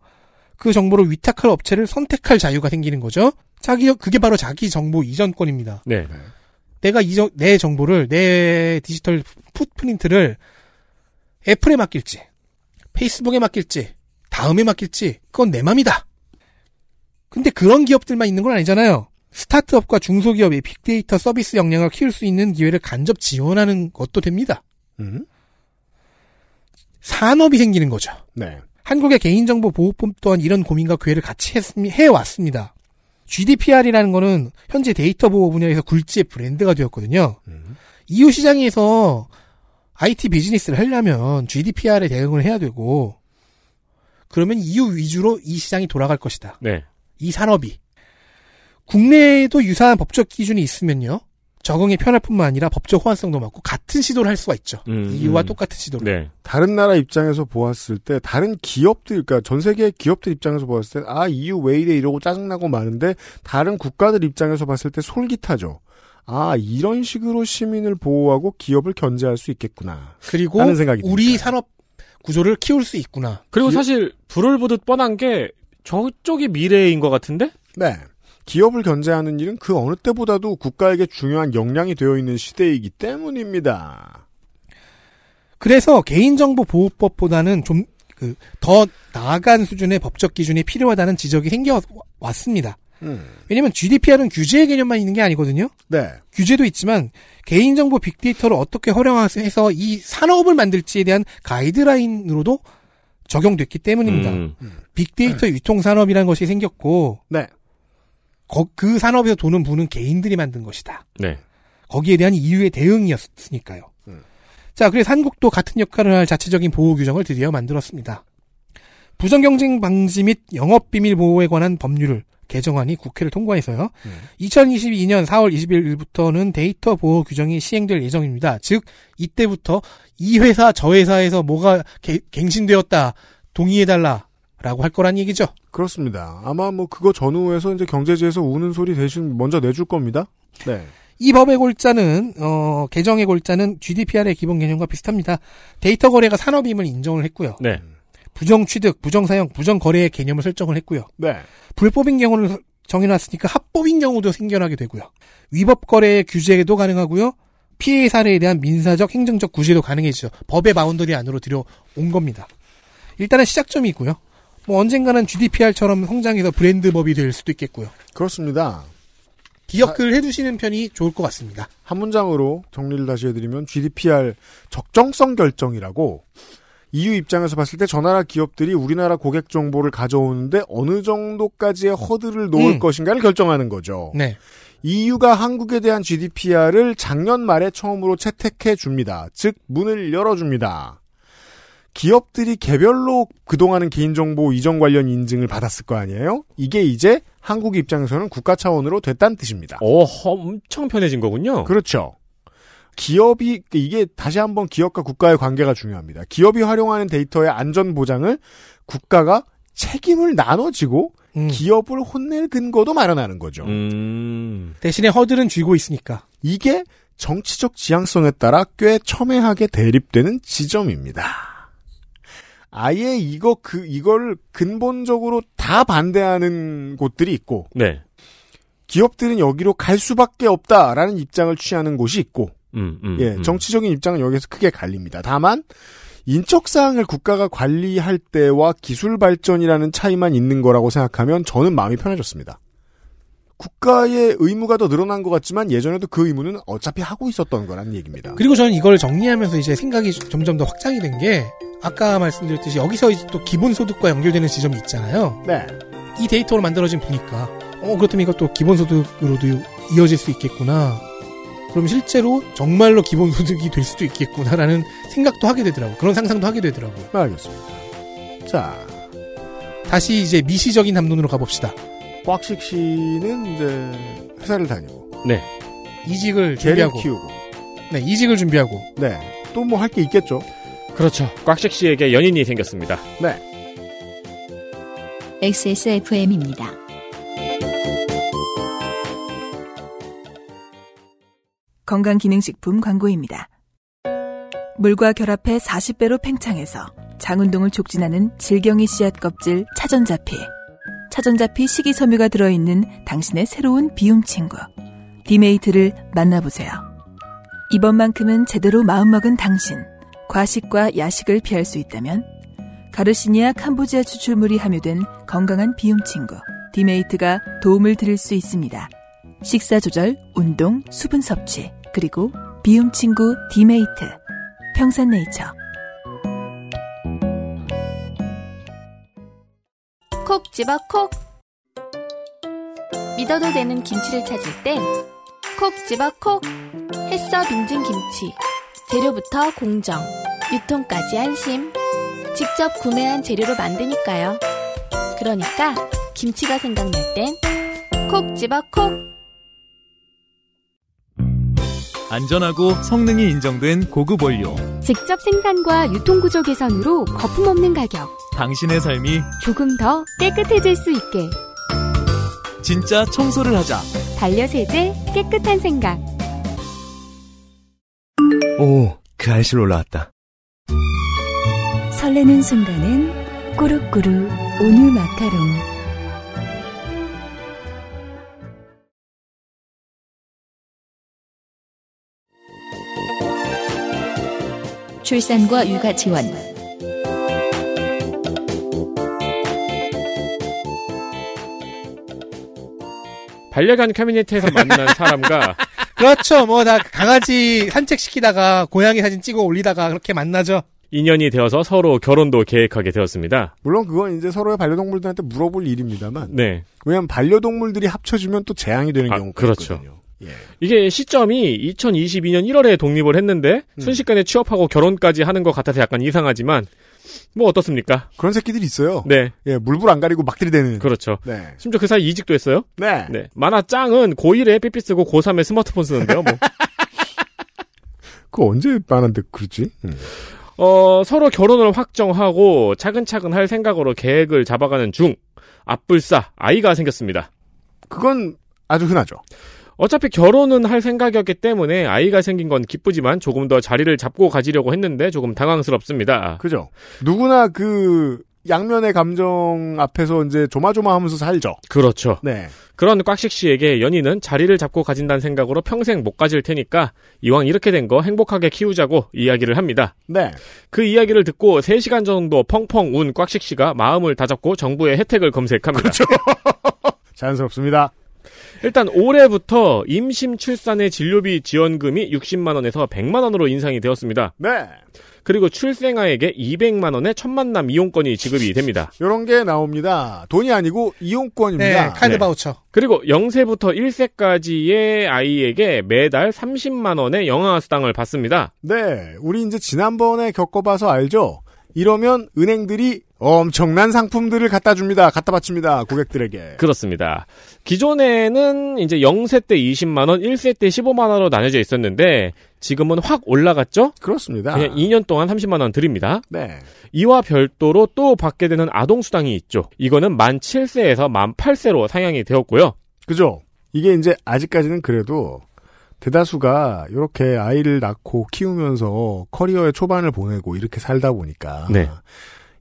그 정보를 위탁할 업체를 선택할 자유가 생기는 거죠. 자기 그게 바로 자기 정보 이전권입니다. 네. 내가 이전 내 정보를 내 디지털 풋프린트를 애플에 맡길지 페이스북에 맡길지 다음에 맡길지 그건 내 맘이다. 근데 그런 기업들만 있는 건 아니잖아요. 스타트업과 중소기업의 빅데이터 서비스 역량을 키울 수 있는 기회를 간접 지원하는 것도 됩니다. 음? 산업이 생기는 거죠. 네. 한국의 개인정보 보호법 또한 이런 고민과 괴를 같이 했, 해왔습니다. GDPR이라는 거는 현재 데이터 보호 분야에서 굴지의 브랜드가 되었거든요. 음. EU 시장에서 IT 비즈니스를 하려면 GDPR에 대응을 해야 되고, 그러면 EU 위주로 이 시장이 돌아갈 것이다. 네. 이 산업이. 국내에도 유사한 법적 기준이 있으면요. 적응이 편할 뿐만 아니라 법적 호환성도 많고 같은 시도를 할 수가 있죠. 음, EU와 음. 똑같은 시도를. 네. 다른 나라 입장에서 보았을 때 다른 기업들 그러니까 전 세계 기업들 입장에서 보았을 때 아 EU 왜 이래 이러고 짜증나고 마는데 다른 국가들 입장에서 봤을 때 솔깃하죠. 아 이런 식으로 시민을 보호하고 기업을 견제할 수 있겠구나. 그리고 우리 드니까요. 산업 구조를 키울 수 있구나. 그리고 기- 사실 불을 보듯 뻔한 게 저쪽이 미래인 것 같은데? 네. 기업을 견제하는 일은 그 어느 때보다도 국가에게 중요한 역량이 되어 있는 시대이기 때문입니다. 그래서 개인정보 보호법보다는 좀 그 더 나아간 수준의 법적 기준이 필요하다는 지적이 생겨왔습니다. 음. 왜냐면 GDPR은 규제의 개념만 있는 게 아니거든요. 네. 규제도 있지만 개인정보 빅데이터를 어떻게 활용해서 이 산업을 만들지에 대한 가이드라인으로도 적용됐기 때문입니다. 음. 빅데이터 유통산업이라는 것이 생겼고 네. 거- 그 산업에서 돈은 부는 개인들이 만든 것이다. 네. 거기에 대한 이유의 대응이었으니까요. 음. 자, 그래서 한국도 같은 역할을 할 자체적인 보호 규정을 드디어 만들었습니다. 부정 경쟁 방지 및 영업 비밀 보호에 관한 법률을 개정안이 국회를 통과해서요. 음. 2022년 4월 21일부터는 데이터 보호 규정이 시행될 예정입니다. 즉 이때부터 이 회사 저 회사에서 뭐가 개- 갱신되었다 동의해달라라고 할 거란 얘기죠. 그렇습니다. 아마 뭐 그거 전후에서 이제 경제지에서 우는 소리 대신 먼저 내줄 겁니다. 네. 이 법의 골자는 어, 개정의 골자는 GDPR의 기본 개념과 비슷합니다. 데이터 거래가 산업임을 인정을 했고요. 네. 부정 취득, 부정 사용, 부정 거래의 개념을 설정을 했고요. 네. 불법인 경우를 서- 정해놨으니까 합법인 경우도 생겨나게 되고요. 위법 거래의 규제도 가능하고요. 피해 사례에 대한 민사적, 행정적 구제도 가능해지죠. 법의 boundary 안으로 들여온 겁니다. 일단은 시작점이 있고요. 뭐 언젠가는 GDPR처럼 성장해서 브랜드법이 될 수도 있겠고요. 그렇습니다. 기억을 해두시는 편이 좋을 것 같습니다. 한 문장으로 정리를 다시 해드리면 GDPR 적정성 결정이라고 EU 입장에서 봤을 때 저 나라 기업들이 우리나라 고객 정보를 가져오는데 어느 정도까지의 허들을 놓을 음. 것인가를 결정하는 거죠. 네. EU가 한국에 대한 GDPR을 작년 말에 처음으로 채택해 줍니다. 즉 문을 열어 줍니다. 기업들이 개별로 그동안은 개인정보 이전 관련 인증을 받았을 거 아니에요? 이게 이제 한국 입장에서는 국가 차원으로 됐다는 뜻입니다. 오, 엄청 편해진 거군요. 그렇죠. 기업이 이게 다시 한번 기업과 국가의 관계가 중요합니다. 기업이 활용하는 데이터의 안전 보장을 국가가 책임을 나눠지고 음. 기업을 혼낼 근거도 마련하는 거죠. 음. 대신에 허들은 쥐고 있으니까. 이게 정치적 지향성에 따라 꽤 첨예하게 대립되는 지점입니다. 아예 이거 그 이걸 근본적으로 다 반대하는 곳들이 있고 네. 기업들은 여기로 갈 수밖에 없다라는 입장을 취하는 곳이 있고 음, 음, 예, 음. 정치적인 입장은 여기서 크게 갈립니다. 다만 인적 사항을 국가가 관리할 때와 기술 발전이라는 차이만 있는 거라고 생각하면 저는 마음이 편해졌습니다. 국가의 의무가 더 늘어난 것 같지만 예전에도 그 의무는 어차피 하고 있었던 거란 얘기입니다. 그리고 저는 이걸 정리하면서 이제 생각이 점점 더 확장이 된 게 아까 말씀드렸듯이 여기서 이제 또 기본소득과 연결되는 지점이 있잖아요. 네. 이 데이터로 만들어진 부니까 어 그렇다면 이것도 기본소득으로도 이어질 수 있겠구나. 그럼 실제로 정말로 기본소득이 될 수도 있겠구나라는 생각도 하게 되더라고요. 그런 상상도 하게 되더라고요. 알겠습니다. 자, 다시 이제 미시적인 담론으로 가봅시다. 꽉식 씨는 이제 회사를 다니고 이직을 개를 준비하고, 키우고 네 이직을 준비하고 네. 또 뭐 할 게 있겠죠. 그렇죠. 꽉식 씨에게 연인이 생겼습니다. XSFM입니다. 건강기능식품 광고입니다. 물과 결합해 40배로 팽창해서 장운동을 촉진하는 질경이 씨앗 껍질 차전자피. 차전자피 식이섬유가 들어있는 당신의 새로운 비움 친구. 디메이트를 만나보세요. 이번만큼은 제대로 마음먹은 당신. 과식과 야식을 피할 수 있다면 가르시니아 캄보지아 추출물이 함유된 건강한 비움 친구. 디메이트가 도움을 드릴 수 있습니다. 식사 조절, 운동, 수분 섭취, 그리고 비움 친구 디메이트. 평산네이처. 콕 집어 콕. 믿어도 되는 김치를 찾을 땐 콕 집어 콕. HACCP 인증 김치 재료부터 공정 유통까지 안심. 직접 구매한 재료로 만드니까요. 그러니까 김치가 생각날 땐 콕 집어 콕. 안전하고 성능이 인정된 고급 원료. 직접 생산과 유통구조 개선으로 거품 없는 가격. 당신의 삶이 조금 더 깨끗해질 수 있게. 진짜 청소를 하자. 반려세제 깨끗한 생각. 오, 그 알실 올라왔다. 설레는 순간은 꾸룩꾸룩 온유 마카롱. 출산과 육아 지원. 반려견 커뮤니티에서 만난 사람과 그렇죠. 뭐 다 강아지 산책시키다가 고양이 사진 찍어 올리다가 그렇게 만나죠. 인연이 되어서 서로 결혼도 계획하게 되었습니다. 물론 그건 이제 서로의 반려동물들한테 물어볼 일입니다만. 네. 왜냐면 반려동물들이 합쳐지면 또 재앙이 되는 아, 경우가 그렇죠. 있거든요. 예. 이게 시점이 2022년 1월에 독립을 했는데 음. 순식간에 취업하고 결혼까지 하는 것 같아서 약간 이상하지만 뭐 어떻습니까? 그런 새끼들이 있어요. 네. 예, 물불 안 가리고 막 들이대는. 그렇죠. 네. 심지어 그 사이 이직도 했어요. 네. 네. 만화 짱은 고1에 삐삐 쓰고 고3에 스마트폰 쓰는데요. 뭐. 그거 언제 만한데 그러지? 음. 어, 서로 결혼을 확정하고 차근차근 할 생각으로 계획을 잡아가는 중 앞불싸 아이가 생겼습니다. 그건 아주 흔하죠. 어차피 결혼은 할 생각이었기 때문에 아이가 생긴 건 기쁘지만 조금 더 자리를 잡고 가지려고 했는데 조금 당황스럽습니다. 그죠. 누구나 그 양면의 감정 앞에서 이제 조마조마하면서 살죠. 그렇죠. 네. 그런 꽉식 씨에게 연인은 자리를 잡고 가진다는 생각으로 평생 못 가질 테니까 이왕 이렇게 된 거 행복하게 키우자고 이야기를 합니다. 네. 그 이야기를 듣고 3시간 정도 펑펑 운 꽉식 씨가 마음을 다잡고 정부의 혜택을 검색합니다. 그렇죠. 자연스럽습니다. 일단 올해부터 임신 출산의 진료비 지원금이 60만 원에서 100만 원으로 인상이 되었습니다. 네. 그리고 출생아에게 200만 원의 천만남 이용권이 지급이 됩니다. 요런 게 나옵니다. 돈이 아니고 이용권입니다. 네, 카드 네. 바우처. 그리고 0세부터 1세까지의 아이에게 매달 30만 원의 영아 수당을 받습니다. 네. 우리 이제 지난번에 겪어봐서 알죠? 이러면 은행들이 엄청난 상품들을 갖다 줍니다. 갖다 바칩니다. 고객들에게. 그렇습니다. 기존에는 이제 0세 때 20만 원, 1세 때 15만 원으로 나눠져 있었는데 지금은 확 올라갔죠? 그렇습니다. 그냥 2년 동안 30만 원 드립니다. 네. 이와 별도로 또 받게 되는 아동 수당이 있죠. 이거는 만 7세에서 만 8세로 상향이 되었고요. 그죠? 이게 이제 아직까지는 그래도 대다수가 이렇게 아이를 낳고 키우면서 커리어의 초반을 보내고 이렇게 살다 보니까 네.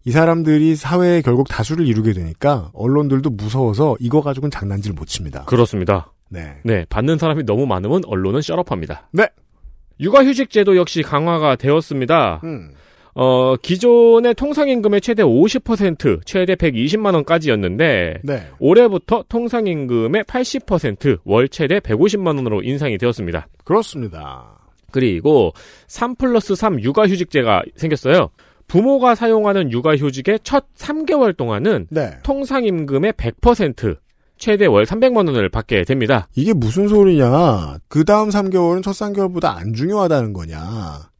이 사람들이 사회에 결국 다수를 이루게 되니까 언론들도 무서워서 이거 가지고는 장난질 못 칩니다. 그렇습니다. 네. 네, 받는 사람이 너무 많으면 언론은 셔럽합니다. 네. 육아휴직 제도 역시 강화가 되었습니다. 음. 어, 기존의 통상임금의 최대 50%, 최대 120만 원까지였는데 네. 올해부터 통상임금의 80%, 월 최대 150만 원으로 인상이 되었습니다. 그렇습니다. 그리고 3 플러스 3 육아휴직제가 생겼어요. 부모가 사용하는 육아휴직의 첫 3개월 동안은 네. 통상임금의 100%, 최대 월 300만 원을 받게 됩니다. 이게 무슨 소리냐? 그 다음 3개월은 첫 3개월보다 안 중요하다는 거냐?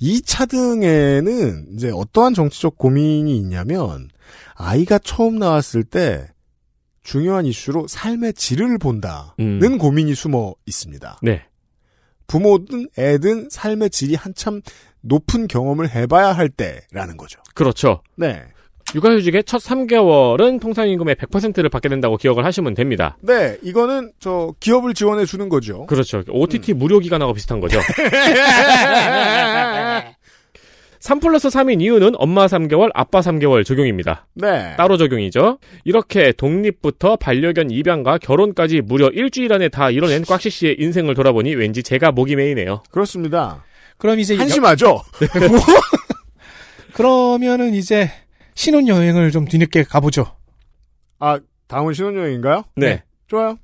2차 등에는 이제 어떠한 정치적 고민이 있냐면 아이가 처음 나왔을 때 중요한 이슈로 삶의 질을 본다는 음. 고민이 숨어 있습니다. 네. 부모든 애든 삶의 질이 한참 높은 경험을 해봐야 할 때라는 거죠. 그렇죠. 네. 육아휴직의 첫 3개월은 통상임금의 100%를 받게 된다고 기억을 하시면 됩니다. 네, 이거는 저 기업을 지원해 주는 거죠. 그렇죠. OTT 음. 무료 기간하고 비슷한 거죠. 3 플러스 3인 이유는 엄마 3개월, 아빠 3개월 적용입니다. 네. 따로 적용이죠. 이렇게 독립부터 반려견 입양과 결혼까지 무려 일주일 안에 다 이뤄낸 꽉시 씨의 인생을 돌아보니 왠지 제가 목이 메이네요. 그렇습니다. 그럼 이제 한심하죠? 뭐? 그러면은 이제 신혼여행을 좀 뒤늦게 가보죠. 아, 다음은 신혼여행인가요? 네. 좋아요.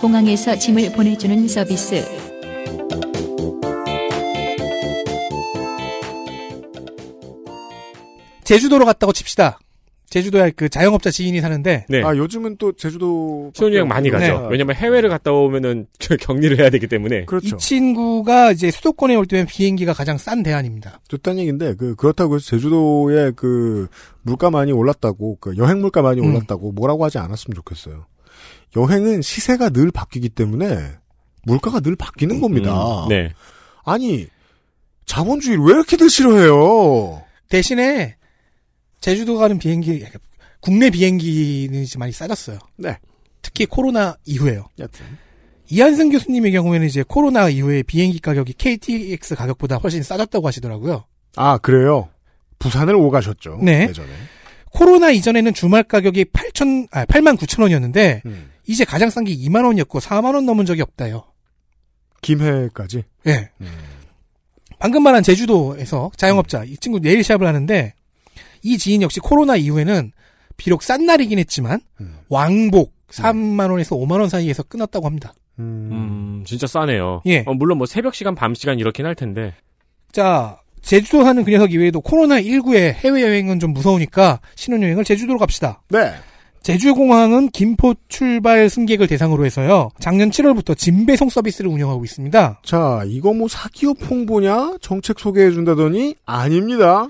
공항에서 짐을 보내주는 서비스. 제주도로 갔다고 칩시다. 제주도에 그 자영업자 지인이 사는데 네. 아, 요즘은 또 제주도. 신혼여행 많이 가죠. 네. 왜냐면 해외를 갔다 오면은 격리를 해야 되기 때문에. 그렇죠. 이 친구가 이제 수도권에 올 때면 비행기가 가장 싼 대안입니다. 좋다는 얘기인데, 그, 그렇다고 해서 제주도에 그, 물가 많이 올랐다고, 그, 여행 물가 많이 음. 올랐다고 뭐라고 하지 않았으면 좋겠어요. 여행은 시세가 늘 바뀌기 때문에 물가가 늘 바뀌는 겁니다. 음, 네. 아니 자본주의를 왜 이렇게들 싫어해요? 대신에 제주도 가는 비행기 국내 비행기는 이제 많이 싸졌어요. 네. 특히 코로나 이후에요. 여튼 이한승 교수님의 경우에는 이제 코로나 이후에 비행기 가격이 KTX 가격보다 훨씬 싸졌다고 하시더라고요. 아 그래요. 부산을 오가셨죠. 네. 예전에. 코로나 이전에는 주말 가격이 8천, 아, 8만 9천 원이었는데, 음. 이제 가장 싼 게 2만 원이었고, 4만 원 넘은 적이 없다요. 김해까지. 예. 음. 방금 말한 제주도에서 자영업자, 이 친구 네일샵을 하는데, 이 지인 역시 코로나 이후에는 비록 싼 날이긴 했지만, 음. 왕복 3만 원에서 5만 원 사이에서 끊었다고 합니다. 음. 음, 진짜 싸네요. 예. 어, 물론 뭐 새벽 시간, 밤 시간 이렇긴 할 텐데. 자, 제주도 사는 그 녀석 이외에도 코로나 19에 해외 여행은 좀 무서우니까 신혼여행을 제주도로 갑시다. 네. 제주공항은 김포 출발 승객을 대상으로 해서요. 작년 7월부터 짐배송 서비스를 운영하고 있습니다. 자 이거 뭐 사기업 홍보냐 정책 소개해준다더니 아닙니다.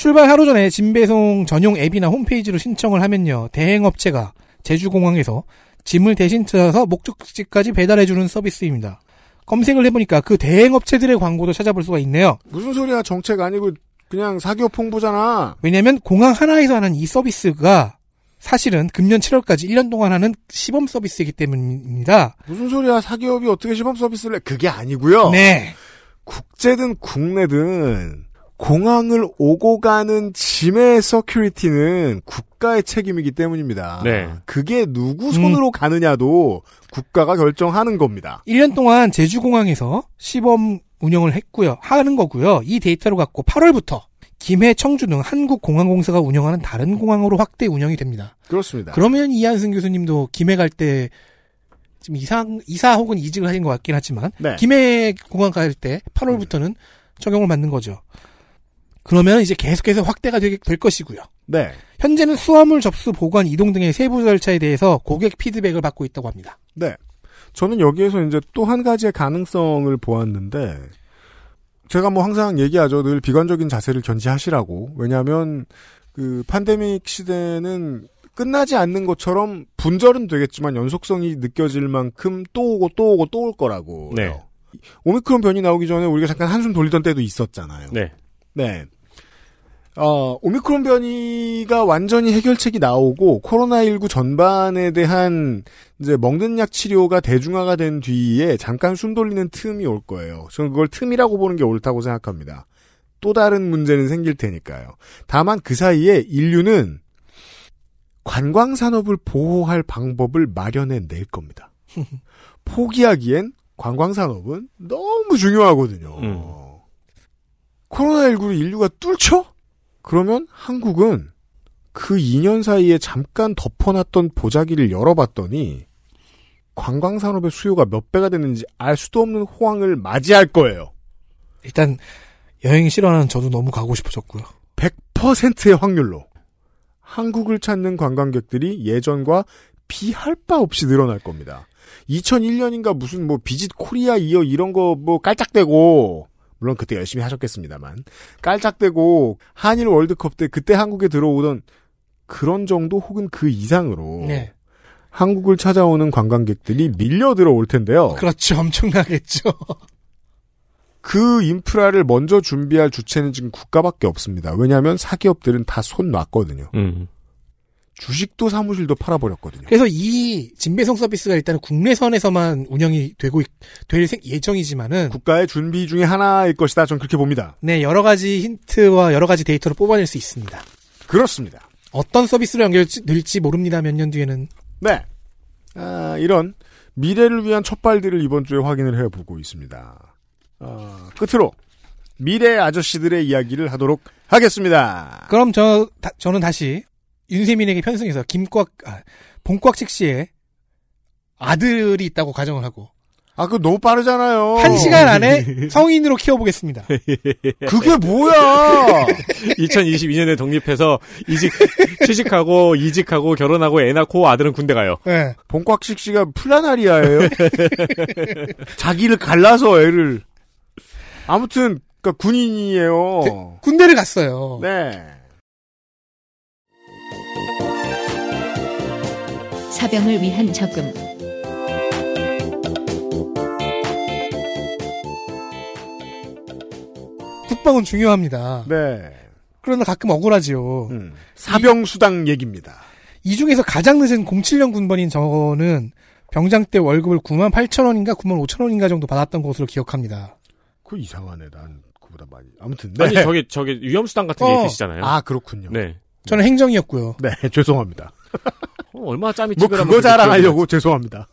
출발 하루 전에 짐배송 전용 앱이나 홈페이지로 신청을 하면요. 대행업체가 제주공항에서 짐을 대신 찾아서 목적지까지 배달해주는 서비스입니다. 검색을 해보니까 그 대행업체들의 광고도 찾아볼 수가 있네요. 무슨 소리야 정책 아니고 그냥 사기업 홍보잖아. 왜냐면 공항 하나에서 하는 이 서비스가 사실은 금년 7월까지 1년 동안 하는 시범 서비스이기 때문입니다. 무슨 소리야 사기업이 어떻게 시범 서비스를 해? 그게 아니고요. 네. 국제든 국내든 공항을 오고 가는 짐의 서큐리티는 국가의 책임이기 때문입니다. 네. 그게 누구 손으로 가느냐도 국가가 결정하는 겁니다. 1년 동안 제주공항에서 시범 운영을 했고요. 하는 거고요. 이 데이터를 갖고 8월부터 김해, 청주 등 한국공항공사가 운영하는 다른 공항으로 확대 운영이 됩니다. 그렇습니다. 그러면 이한승 교수님도 김해 갈 때 지금 이사 이사 혹은 이직을 하신 것 같긴 하지만 네. 김해 공항 갈 때 8월부터는 적용을 받는 거죠. 그러면 이제 계속해서 확대가 되- 될 것이고요. 네. 현재는 수화물 접수, 보관, 이동 등의 세부 절차에 대해서 고객 피드백을 받고 있다고 합니다. 네. 저는 여기에서 이제 또 한 가지의 가능성을 보았는데, 제가 뭐 항상 얘기하죠. 늘 비관적인 자세를 견지하시라고. 왜냐하면 그 팬데믹 시대는 끝나지 않는 것처럼 분절은 되겠지만 연속성이 느껴질 만큼 또 오고 또 오고 또 올 거라고. 네. 오미크론 변이 나오기 전에 우리가 잠깐 한숨 돌리던 때도 있었잖아요. 네. 네. 어, 오미크론 변이가 완전히 해결책이 나오고 코로나19 전반에 대한 이제 먹는 약 치료가 대중화가 된 뒤에 잠깐 숨 돌리는 틈이 올 거예요. 저는 그걸 틈이라고 보는 게 옳다고 생각합니다. 또 다른 문제는 생길 테니까요. 다만 그 사이에 인류는 관광 산업을 보호할 방법을 마련해 낼 겁니다. 포기하기엔 관광 산업은 너무 중요하거든요. 음. 코로나19를 인류가 뚫죠? 그러면 한국은 그 2년 사이에 잠깐 덮어놨던 보자기를 열어봤더니 관광 산업의 수요가 몇 배가 됐는지 알 수도 없는 호황을 맞이할 거예요. 일단 여행 싫어하는 저도 너무 가고 싶어졌고요. 100%의 확률로 한국을 찾는 관광객들이 예전과 비할 바 없이 늘어날 겁니다. 2001년인가 무슨 뭐 비짓 코리아 이어 이런 거 뭐 깔짝대고 물론 그때 열심히 하셨겠습니다만 깔짝대고 한일 월드컵 때 그때 한국에 들어오던 그런 정도 혹은 그 이상으로 네. 한국을 찾아오는 관광객들이 밀려 들어올 텐데요. 그렇죠. 엄청나겠죠. 그 인프라를 먼저 준비할 주체는 지금 국가밖에 없습니다. 왜냐하면 사기업들은 다 손 놨거든요. 음. 주식도 사무실도 팔아버렸거든요. 그래서 이 진배송 서비스가 일단은 국내선에서만 운영이 되고 있- 될 생- 예정이지만은 국가의 준비 중에 하나일 것이다. 저는 그렇게 봅니다. 네 여러 가지 힌트와 여러 가지 데이터를 뽑아낼 수 있습니다. 그렇습니다. 어떤 서비스로 연결될지 모릅니다. 몇 년 뒤에는 네. 아, 이런 미래를 위한 첫발들을 이번 주에 확인을 해보고 있습니다. 아, 끝으로 미래 아저씨들의 이야기를 하도록 하겠습니다. 그럼 저 다- 저는 다시 윤세민에게 편승해서 김꽉 아, 봉꽉식 씨의 아들이 있다고 가정을 하고 아, 그거 너무 빠르잖아요. 한 시간 안에 성인으로 키워보겠습니다. 그게 뭐야! 2022년에 독립해서 이직, 취직하고, 이직하고, 결혼하고, 애 낳고, 아들은 군대 가요. 네. 봉꽉식 씨가 플라나리아예요. 자기를 갈라서 애를. 아무튼 그러니까 군인이에요. 군대를 갔어요. 네. 사병을 위한 적금. 국방은 중요합니다. 네. 그러나 가끔 억울하지요. 음. 사병 수당 얘기입니다. 이 중에서 가장 늦은 07년 군번인 저는 병장 때 월급을 9만 8천 원인가 9만 5천 원인가 정도 받았던 것으로 기억합니다. 그 이상하네. 난 그보다 많이. 아무튼 아니 저기 저기 위험 수당 같은 게 어. 있으시잖아요. 아 그렇군요. 네. 저는 행정이었고요. 네, 죄송합니다. 어, 얼마나 짬이 뭐 그거 자랑하려고 죄송합니다.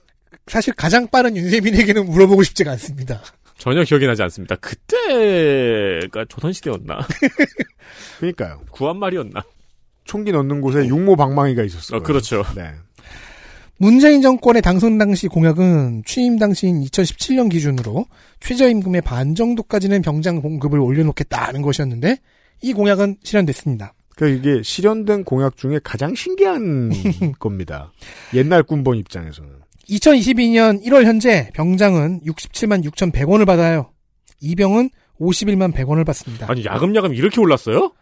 사실 가장 빠른 윤세민에게는 물어보고 싶지가 않습니다. 전혀 기억이 나지 않습니다. 그때가 조선시대였나? 그러니까요. 구한말이었나? 총기 넣는 곳에 육모 방망이가 있었어요. 어, 그렇죠. 네. 문재인 정권의 당선 당시 공약은 취임 당시인 2017년 기준으로 최저임금의 반 정도까지는 병장 봉급을 올려놓겠다는 것이었는데 이 공약은 실현됐습니다. 그러니까 이게 실현된 공약 중에 가장 신기한 겁니다. 옛날 군번 입장에서는. 2022년 1월 현재 병장은 67만 6,100원을 받아요. 이병은 51만 100원을 받습니다. 아니 야금야금 이렇게 올랐어요?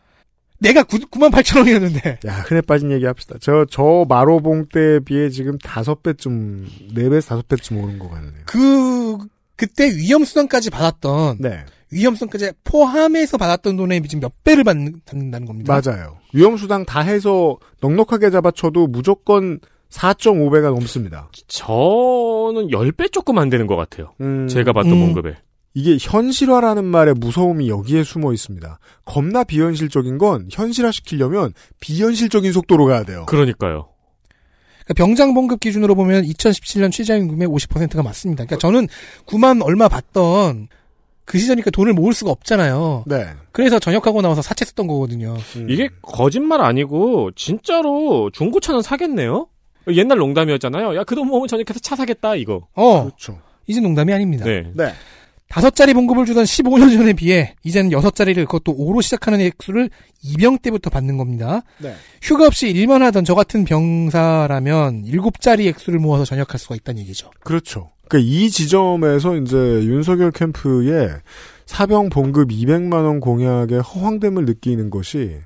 내가 9, 9만 8천 원이었는데. 야, 흔해 빠진 얘기 합시다. 저, 저 마로봉 때에 비해 지금 다섯 배쯤, 네 배에서 다섯 배쯤 오른 것 같네요. 그 그때 위험수당까지 받았던 네. 위험수당까지 포함해서 받았던 돈에 지금 몇 배를 받는, 받는다는 겁니다. 맞아요. 위험수당 다 해서 넉넉하게 잡아쳐도 무조건 4.5배가 넘습니다. 저는 10배 조금 안 되는 것 같아요. 음, 제가 받던 음. 봉급에. 이게 현실화라는 말의 무서움이 여기에 숨어 있습니다. 겁나 비현실적인 건 현실화 시키려면 비현실적인 속도로 가야 돼요. 그러니까 그러니까요. 병장 봉급 기준으로 보면 2017년 최저임금의 50%가 맞습니다. 그러니까 저는 9만 얼마 받던 그 시절이니까 돈을 모을 수가 없잖아요. 네. 그래서 전역하고 나와서 사채 썼던 거거든요. 음. 이게 거짓말 아니고 진짜로 중고차는 사겠네요? 옛날 농담이었잖아요. 야, 그 돈 모으면 전역해서 차 사겠다, 이거. 어, 그렇죠. 이제 농담이 아닙니다. 네. 네. 다섯 자리 봉급을 주던 15년 전에 비해 이제는 여섯 자리를 그것도 5로 시작하는 액수를 이병 때부터 받는 겁니다. 네. 휴가 없이 일만 하던 저 같은 병사라면 일곱 자리 액수를 모아서 전역할 수가 있다는 얘기죠. 그렇죠. 그러니까 이 지점에서 이제 윤석열 캠프의 사병 봉급 200만 원 공약의 허황됨을 느끼는 것이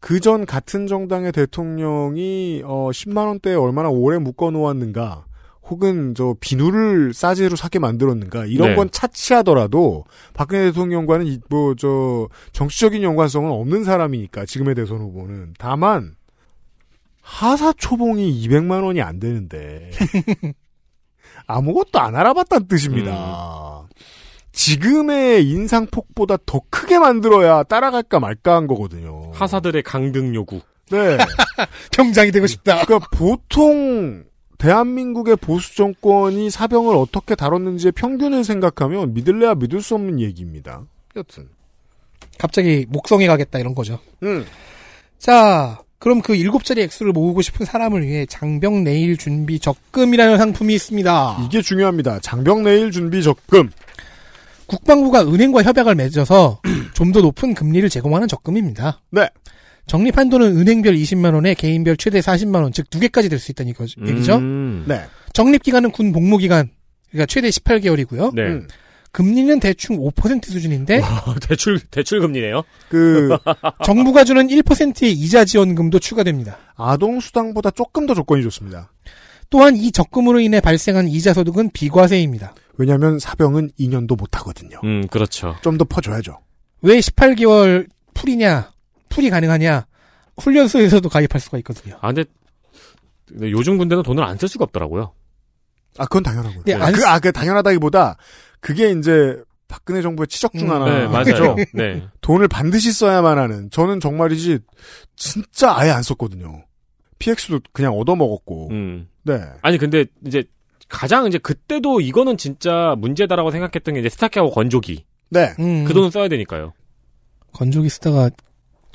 그전 같은 정당의 대통령이 어 10만 원대에 얼마나 오래 묶어 놓았는가 혹은 저 비누를 싸제로 사게 만들었는가 이런 네. 건 차치하더라도 박근혜 대통령과는 뭐 저 정치적인 연관성은 없는 사람이니까 지금의 대선 후보는 다만 하사 초봉이 200만 원이 안 되는데 아무것도 안 알아봤다는 뜻입니다. 지금의 인상폭보다 더 크게 만들어야 따라갈까 말까 한 거거든요. 하사들의 강등 요구. 네. 병장이 되고 싶다. 그러니까 보통 대한민국의 보수 정권이 사병을 어떻게 다뤘는지의 평균을 생각하면 믿을래야 믿을 수 없는 얘기입니다. 여튼. 갑자기 목성에 가겠다 이런 거죠. 음. 자, 그럼 그 일곱 자리 액수를 모으고 싶은 사람을 위해 장병 내일 준비 적금이라는 상품이 있습니다. 이게 중요합니다. 장병 내일 준비 적금. 국방부가 은행과 협약을 맺어서 좀 더 높은 금리를 제공하는 적금입니다. 네. 적립 한도는 은행별 20만 원에 개인별 최대 40만 원, 즉 두 개까지 될 수 있다는 얘기죠. 음. 네. 적립 기간은 군 복무 기간, 그러니까 최대 18개월이고요. 네. 음. 금리는 대충 5% 수준인데 대출, 대출 금리네요. 그 정부가 주는 1%의 이자 지원금도 추가됩니다. 아동 수당보다 조금 더 조건이 좋습니다. 또한 이 적금으로 인해 발생한 이자 소득은 비과세입니다. 왜냐하면 사병은 2년도 못 하거든요. 음, 그렇죠. 좀 더 퍼줘야죠. 왜 18개월 풀이냐? 풀이 가능하냐? 훈련소에서도 가입할 수가 있거든요. 아, 근데, 근데 요즘 군대는 돈을 안 쓸 수가 없더라고요. 아, 그건 당연하고요. 네, 안 그, 쓰- 아, 그 당연하다기보다 그게 이제 박근혜 정부의 치적 중 음, 하나. 네, 맞아요. 네. 돈을 반드시 써야만 하는. 저는 정말이지 진짜 아예 안 썼거든요. PX도 그냥 얻어먹었고. 음. 네. 아니, 근데 이제 가장 이제 그때도 이거는 진짜 문제다라고 생각했던 게 이제 스타키하고 건조기. 네. 음, 그 돈은 써야 되니까요. 건조기 쓰다가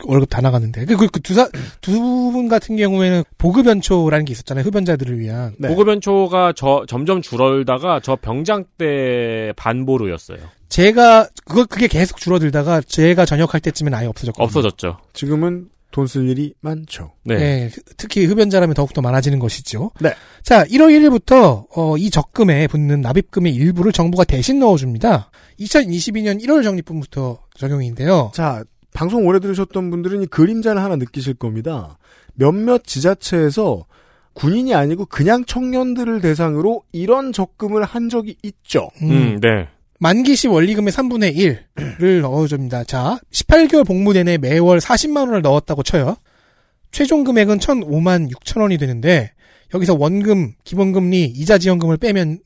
월급 다 나갔는데. 그, 그, 그 두, 사, 두 분 같은 경우에는 보급연초라는 게 있었잖아요. 흡연자들을 위한. 네. 보급연초가 저, 점점 줄어들다가 저 병장 때 반보루였어요. 제가, 그거, 그게 계속 줄어들다가 제가 전역할 때쯤엔 아예 없어졌거든요. 없어졌죠. 지금은 돈 쓸 일이 많죠. 네. 네, 특히 흡연자라면 더욱더 많아지는 것이죠. 네. 자, 1월 1일부터 어, 이 적금에 붙는 납입금의 일부를 정부가 대신 넣어줍니다. 2022년 1월 적립분부터 적용인데요. 자, 방송 오래 들으셨던 분들은 이 그림자를 하나 느끼실 겁니다. 몇몇 지자체에서 군인이 아니고 그냥 청년들을 대상으로 이런 적금을 한 적이 있죠. 음, 네. 만기시 원리금의 3분의 1을 넣어줍니다. 자, 18개월 복무 내내 매월 40만 원을 넣었다고 쳐요. 최종 금액은 1,005만 6천 원이 되는데 여기서 원금, 기본금리, 이자 지원금을 빼면은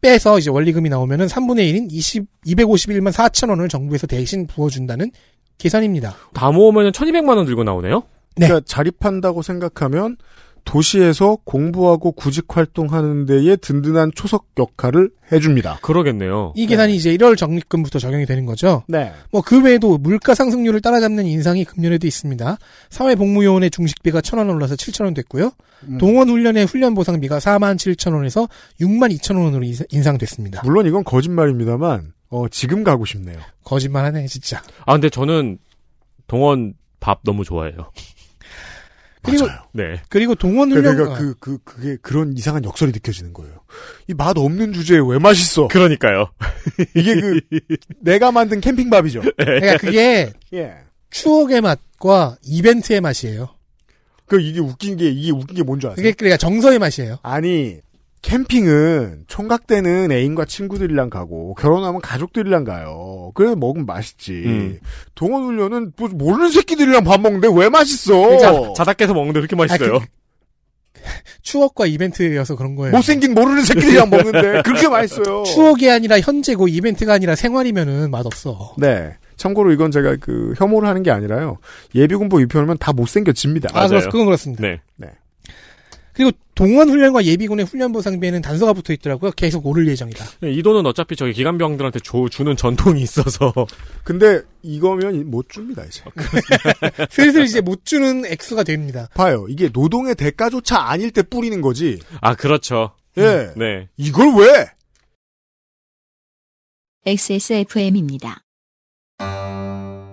빼서 이제 원리금이 나오면은 3분의 1인 20, 251만 4천 원을 정부에서 대신 부어준다는 계산입니다. 다 모으면 1200만 원 들고 나오네요? 네. 그러니까 자립한다고 생각하면 도시에서 공부하고 구직 활동하는 데에 든든한 초석 역할을 해줍니다. 그러겠네요. 이 계산이 이제 1월 적립금부터 적용이 되는 거죠. 네. 뭐 그 외에도 물가 상승률을 따라잡는 인상이 금년에도 있습니다. 사회복무요원의 중식비가 1,000원 올라서 7,000원 됐고요. 음. 동원훈련의 훈련보상비가 4만 7천원에서 6만 2천원으로 인상됐습니다. 물론 이건 거짓말입니다만 어, 지금 가고 싶네요. 거짓말 하네 진짜. 아, 근데 저는 동원 밥 너무 좋아해요. 그리고 맞아요. 네. 그리고 동원 훈련 그러니까 그, 그, 그게 그런 이상한 역설이 느껴지는 거예요. 이 맛 없는 주제에 왜 맛있어? 그러니까요. 이게 그, 내가 만든 캠핑밥이죠. 그러니까 그게 예. 추억의 맛과 이벤트의 맛이에요. 그 이게 웃긴 게, 이게 웃긴 게 뭔지 아세요? 그게 그러니까 정서의 맛이에요. 아니, 캠핑은 총각 때는 애인과 친구들이랑 가고 결혼하면 가족들이랑 가요. 그래 먹으면 맛있지. 음. 동원 훈련은 뭐 모르는 새끼들이랑 밥 먹는데 왜 맛있어? 자, 자작해서 먹는데 그렇게 맛있어요. 아, 그- 추억과 이벤트여서 그런 거예요. 못생긴 모르는 새끼들이랑 먹는데 그렇게 맛있어요. 추억이 아니라 현재고 이벤트가 아니라 생활이면은 맛없어. 네. 참고로 이건 제가 그 혐오를 하는 게 아니라요. 예비군보 입혀놓으면 다 못생겨집니다. 아, 맞아요. 그렇, 그건 그렇습니다. 네. 그리고 동원 훈련과 예비군의 훈련 보상비에는 단서가 붙어 있더라고요. 계속 오를 예정이다. 이 돈은 어차피 저기 기간병들한테 줘, 주는 전통이 있어서. 근데 이거면 못 줍니다, 이제. 슬슬 이제 못 주는 액수가 됩니다. 봐요. 이게 노동의 대가조차 아닐 때 뿌리는 거지. 아, 그렇죠. 예. 네. 이걸 왜? XSFM입니다.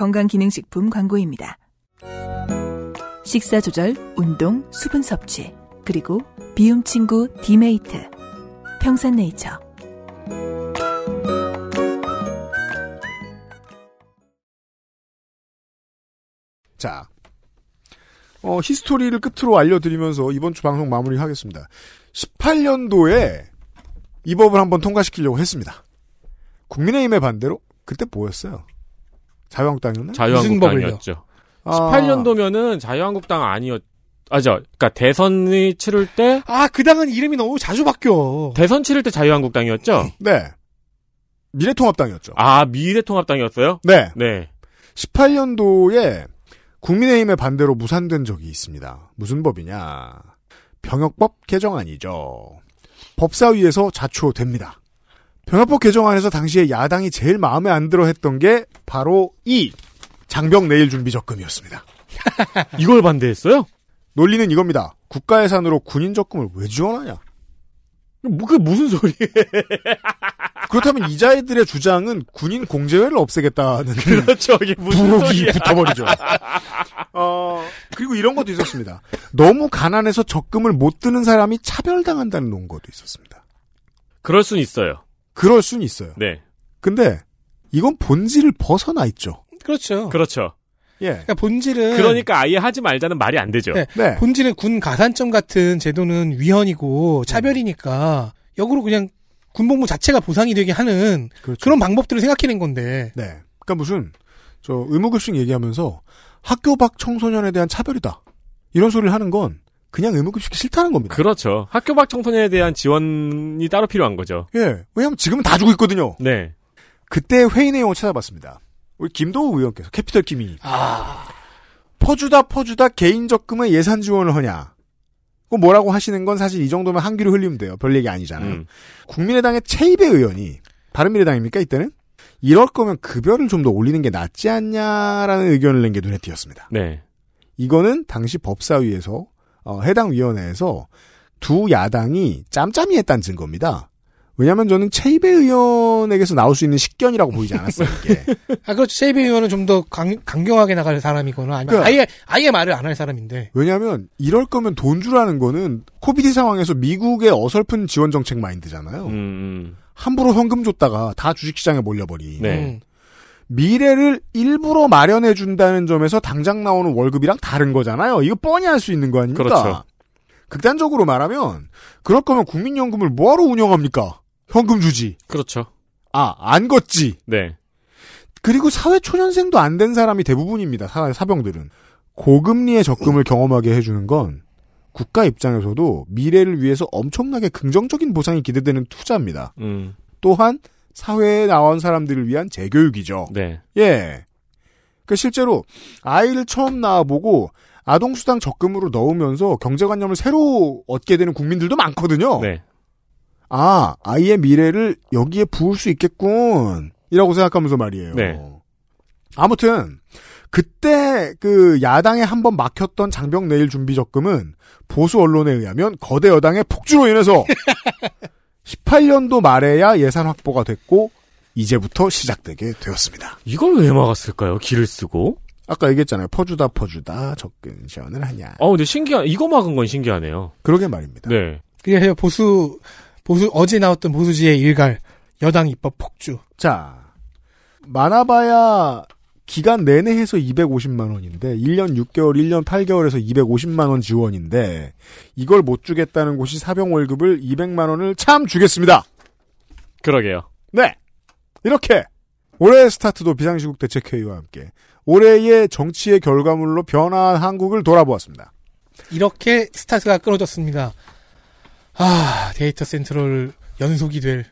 건강기능식품 광고입니다. 식사 조절, 운동, 수분 섭취, 그리고 비움 친구 디메이트. 평산네이처. 자. 어, 히스토리를 끝으로 알려드리면서 이번 주 방송 마무리하겠습니다. 18년도에 이 법을 한번 통과시키려고 했습니다. 국민의힘의 반대로 그때 뭐였어요? 자유한국당이었나요? 자유한국당이었죠. 아, 18년도면은 자유한국당 아니었, 아죠. 그니까 대선이 치를 때, 아, 그 당은 이름이 너무 자주 바뀌어. 대선 치를 때 자유한국당이었죠? 네. 미래통합당이었죠. 아, 미래통합당이었어요? 네. 네. 18년도에 국민의힘의 반대로 무산된 적이 있습니다. 무슨 법이냐? 병역법 개정안이죠. 법사위에서 자초됩니다. 병역법 개정안에서 당시에 야당이 제일 마음에 안 들어 했던 게 바로 이 장병 내일 준비 적금이었습니다. 이걸 반대했어요? 논리는 이겁니다. 국가 예산으로 군인 적금을 왜 지원하냐? 뭐, 그게 무슨 소리예요? 그렇다면 이자애들의 주장은 군인 공제회를 없애겠다는 그렇죠. 이게 무슨 부록이. 붙어버리죠. 어, 그리고 이런 것도 있었습니다. 너무 가난해서 적금을 못 드는 사람이 차별당한다는 논거도 있었습니다. 그럴 순 있어요. 그럴 순 있어요. 네. 근데 이건 본질을 벗어나 있죠. 그렇죠. 그렇죠. 예. 그러니까 본질은 그러니까 아예 하지 말자는 말이 안 되죠. 네. 네. 본질은 군 가산점 같은 제도는 위헌이고 차별이니까 역으로 그냥 군복무 자체가 보상이 되게 하는 그렇죠. 그런 방법들을 생각해낸 건데 네. 그러니까 무슨 저 의무급식 얘기하면서 학교 밖 청소년에 대한 차별이다. 이런 소리를 하는 건 그냥 의무급식이 싫다는 겁니다. 그렇죠. 학교 밖 청소년에 대한 지원이 따로 필요한 거죠. 예. 왜냐하면 지금은 다 주고 있거든요. 네. 그때 회의 내용을 찾아봤습니다. 우리 김도우 의원께서 캐피털 김이 퍼주다 퍼주다 개인 적금에 예산 지원을 하냐? 그 뭐라고 하시는 건 사실 이 정도면 한 귀로 흘리면 돼요. 별 얘기 아니잖아요. 음. 국민의당의 최이배 의원이 바른미래당입니까 이때는? 이럴 거면 급여를 좀 더 올리는 게 낫지 않냐라는 의견을 낸 게 눈에 띄었습니다. 네. 이거는 당시 법사위에서 어, 해당 위원회에서 두 야당이 짬짬이 했다는 증거입니다. 왜냐하면 저는 체이베 의원에게서 나올 수 있는 식견이라고 보이지 않았어요. 이게. 아 그렇죠. 세이비 의원은 좀 더 강경하게 나갈 사람이거나 아니면 그러니까- 아예 아예 말을 안 할 사람인데. 왜냐하면 이럴 거면 돈 주라는 거는 코비드 상황에서 미국의 어설픈 지원 정책 마인드잖아요. 음, 음. 함부로 현금 줬다가 다 주식시장에 몰려버리. 네. 음. 미래를 일부러 마련해 준다는 점에서 당장 나오는 월급이랑 다른 거잖아요. 이거 뻔히 할 수 있는 거 아닙니까? 그렇죠. 극단적으로 말하면 그럴 거면 국민연금을 뭐하러 운영합니까? 현금 주지. 그렇죠. 아, 안 걷지. 네. 그리고 사회 초년생도 안 된 사람이 대부분입니다. 사, 사병들은. 고금리의 적금을 경험하게 해주는 건 국가 입장에서도 미래를 위해서 엄청나게 긍정적인 보상이 기대되는 투자입니다. 음. 또한 사회에 나온 사람들을 위한 재교육이죠. 네. 예. 그 실제로 아이를 처음 낳아보고 아동수당 적금으로 넣으면서 경제관념을 새로 얻게 되는 국민들도 많거든요. 네. 아, 아이의 미래를 여기에 부을 수 있겠군. 이라고 생각하면서 말이에요. 네. 아무튼, 그때 그 야당에 한 번 막혔던 장병 내일 준비 적금은 보수 언론에 의하면 거대 여당의 폭주로 인해서 18년도 말에야 예산 확보가 됐고, 이제부터 시작되게 되었습니다. 이걸 왜 막았을까요? 길을 쓰고? 아까 얘기했잖아요. 퍼주다 퍼주다 접근 시연을 하냐. 아, 근데 신기한, 이거 막은 건 신기하네요. 그러게 말입니다. 네. 그래서 보수 보수 어제 나왔던 보수지의 일갈 여당 입법 폭주. 자, 많아봐야 기간 내내 해서 250만 원인데 1년 6개월, 1년 8개월에서 250만 원 지원인데 이걸 못 주겠다는 곳이 사병 월급을 200만 원을 참 주겠습니다. 그러게요. 네. 이렇게 올해 스타트도 비상시국 대책회의와 함께 올해의 정치의 결과물로 변화한 한국을 돌아보았습니다. 이렇게 스타트가 끊어졌습니다. 아 데이터 센트럴 연속이 될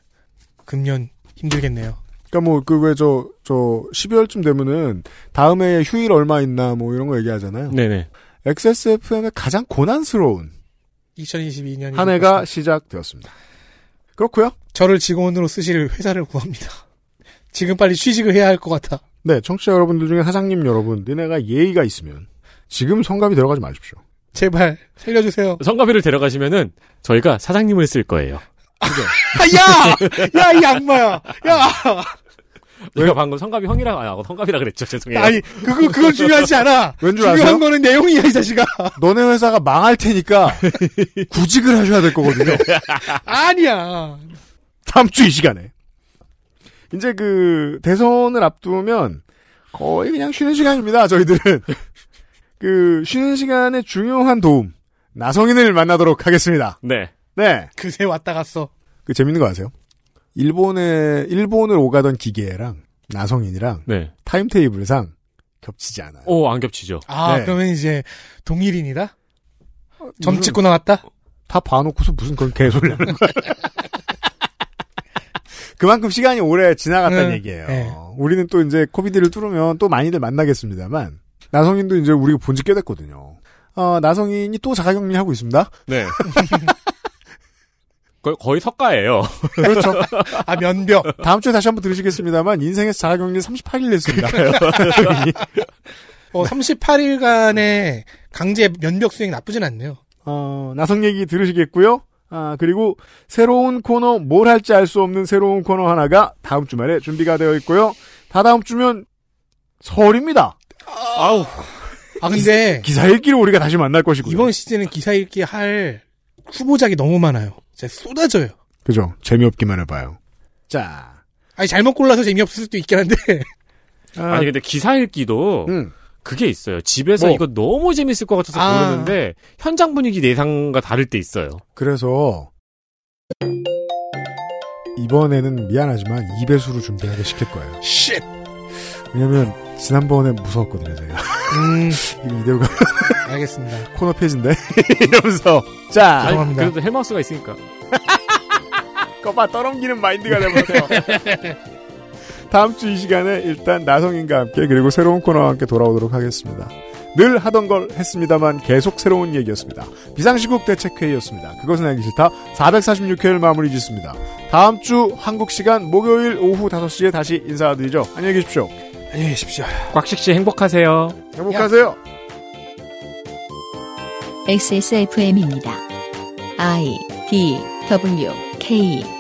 금년 힘들겠네요. 그러니까 뭐 그 왜 저 저 12월쯤 되면은 다음 해에 휴일 얼마 있나 뭐 이런 거 얘기하잖아요. 네네. XSFM의 가장 고난스러운 2022년이 한 해가 시작되었습니다. 그렇고요. 저를 직원으로 쓰실 회사를 구합니다. 지금 빨리 취직을 해야 할 것 같아. 네, 청취자 여러분들 중에 사장님 여러분, 너네가 예의가 있으면 지금 성감이 들어가지 마십시오. 제발 살려주세요. 성가비를 데려가시면은 저희가 사장님을 쓸 거예요. 아, 야! 야, 이 악마야! 야! 제가 방금 성가비 형이라고 안 하고 성가비라 그랬죠. 죄송해요. 아니, 그거, 그건 중요하지 않아. 왠 줄 중요한 아세요? 거는 내용이야, 이 자식아. 너네 회사가 망할 테니까 구직을 하셔야 될 거거든요. 아니야. 다음 주 이 시간에. 이제 그 대선을 앞두면 거의 그냥 쉬는 시간입니다. 저희들은 그 쉬는 시간에 중요한 도움 나성인을 만나도록 하겠습니다. 네. 네. 그새 왔다 갔어. 그 재밌는 거 아세요? 일본에 일본을 오가던 기계랑 나성인이랑 네. 타임테이블상 겹치지 않아요. 오, 안 겹치죠. 아, 네. 그러면 이제 동일인이다? 점 무슨- 찍고 나왔다? 다 봐놓고서 무슨 그런 개소리 하는 거야. 그만큼 시간이 오래 지나갔다는 네, 얘기예요. 네. 우리는 또 이제 코비드를 뚫으면 또 많이들 만나겠습니다만 나성인도 이제 우리가 본 지 꽤 됐거든요. 어, 나성인이 또 자가격리 하고 있습니다. 네. 거의, 거의 석가예요. 그렇죠. 아, 면벽. 다음 주에 다시 한번 들으시겠습니다만 인생에서 자가격리 38일 했습니다. 어, 38일간의 강제 면벽 수행 나쁘진 않네요. 어, 나성 얘기 들으시겠고요. 아, 그리고 새로운 코너, 뭘 할지 알 수 없는 새로운 코너 하나가 다음 주말에 준비가 되어 있고요. 다 다음 주면 설입니다. 아우. 아, 근데 기사 읽기로 우리가 다시 만날 것이고요. 이번 시즌은 기사 읽기 할 후보작이 너무 많아요. 진짜 쏟아져요. 그죠. 재미없기만 해봐요. 자. 아니, 잘못 골라서 재미없을 수도 있긴 한데. 아, 아니, 근데 기사 읽기도 음. 그게 있어요. 집에서 뭐? 이거 너무 재밌을 것 같아서 아. 고르는데 현장 분위기 예상과 다를 때 있어요. 그래서 이번에는 미안하지만 2배수로 준비하게 시킬 거예요. shit! 왜냐면 지난번에 무서웠거든요, 제가. 음, 이대로 가면 알겠습니다. 코너 폐지인데? 이러면서. 자, 아니, 죄송합니다. 그래도 헬마우스가 있으니까. 거봐 떠넘기는 마인드가 돼버렸어. 다음 주 이 시간에 일단 나성인과 함께 그리고 새로운 코너와 함께 돌아오도록 하겠습니다. 늘 하던 걸 했습니다만 계속 새로운 얘기였습니다. 비상시국 대책회의였습니다. 그것은 알기 싫다. 446회를 마무리 짓습니다. 다음 주 한국 시간 목요일 오후 5시에 다시 인사드리죠. 안녕히 계십시오. 안녕히 계십시오. 꽉식 씨 행복하세요. 행복하세요. XSFM입니다. I D W K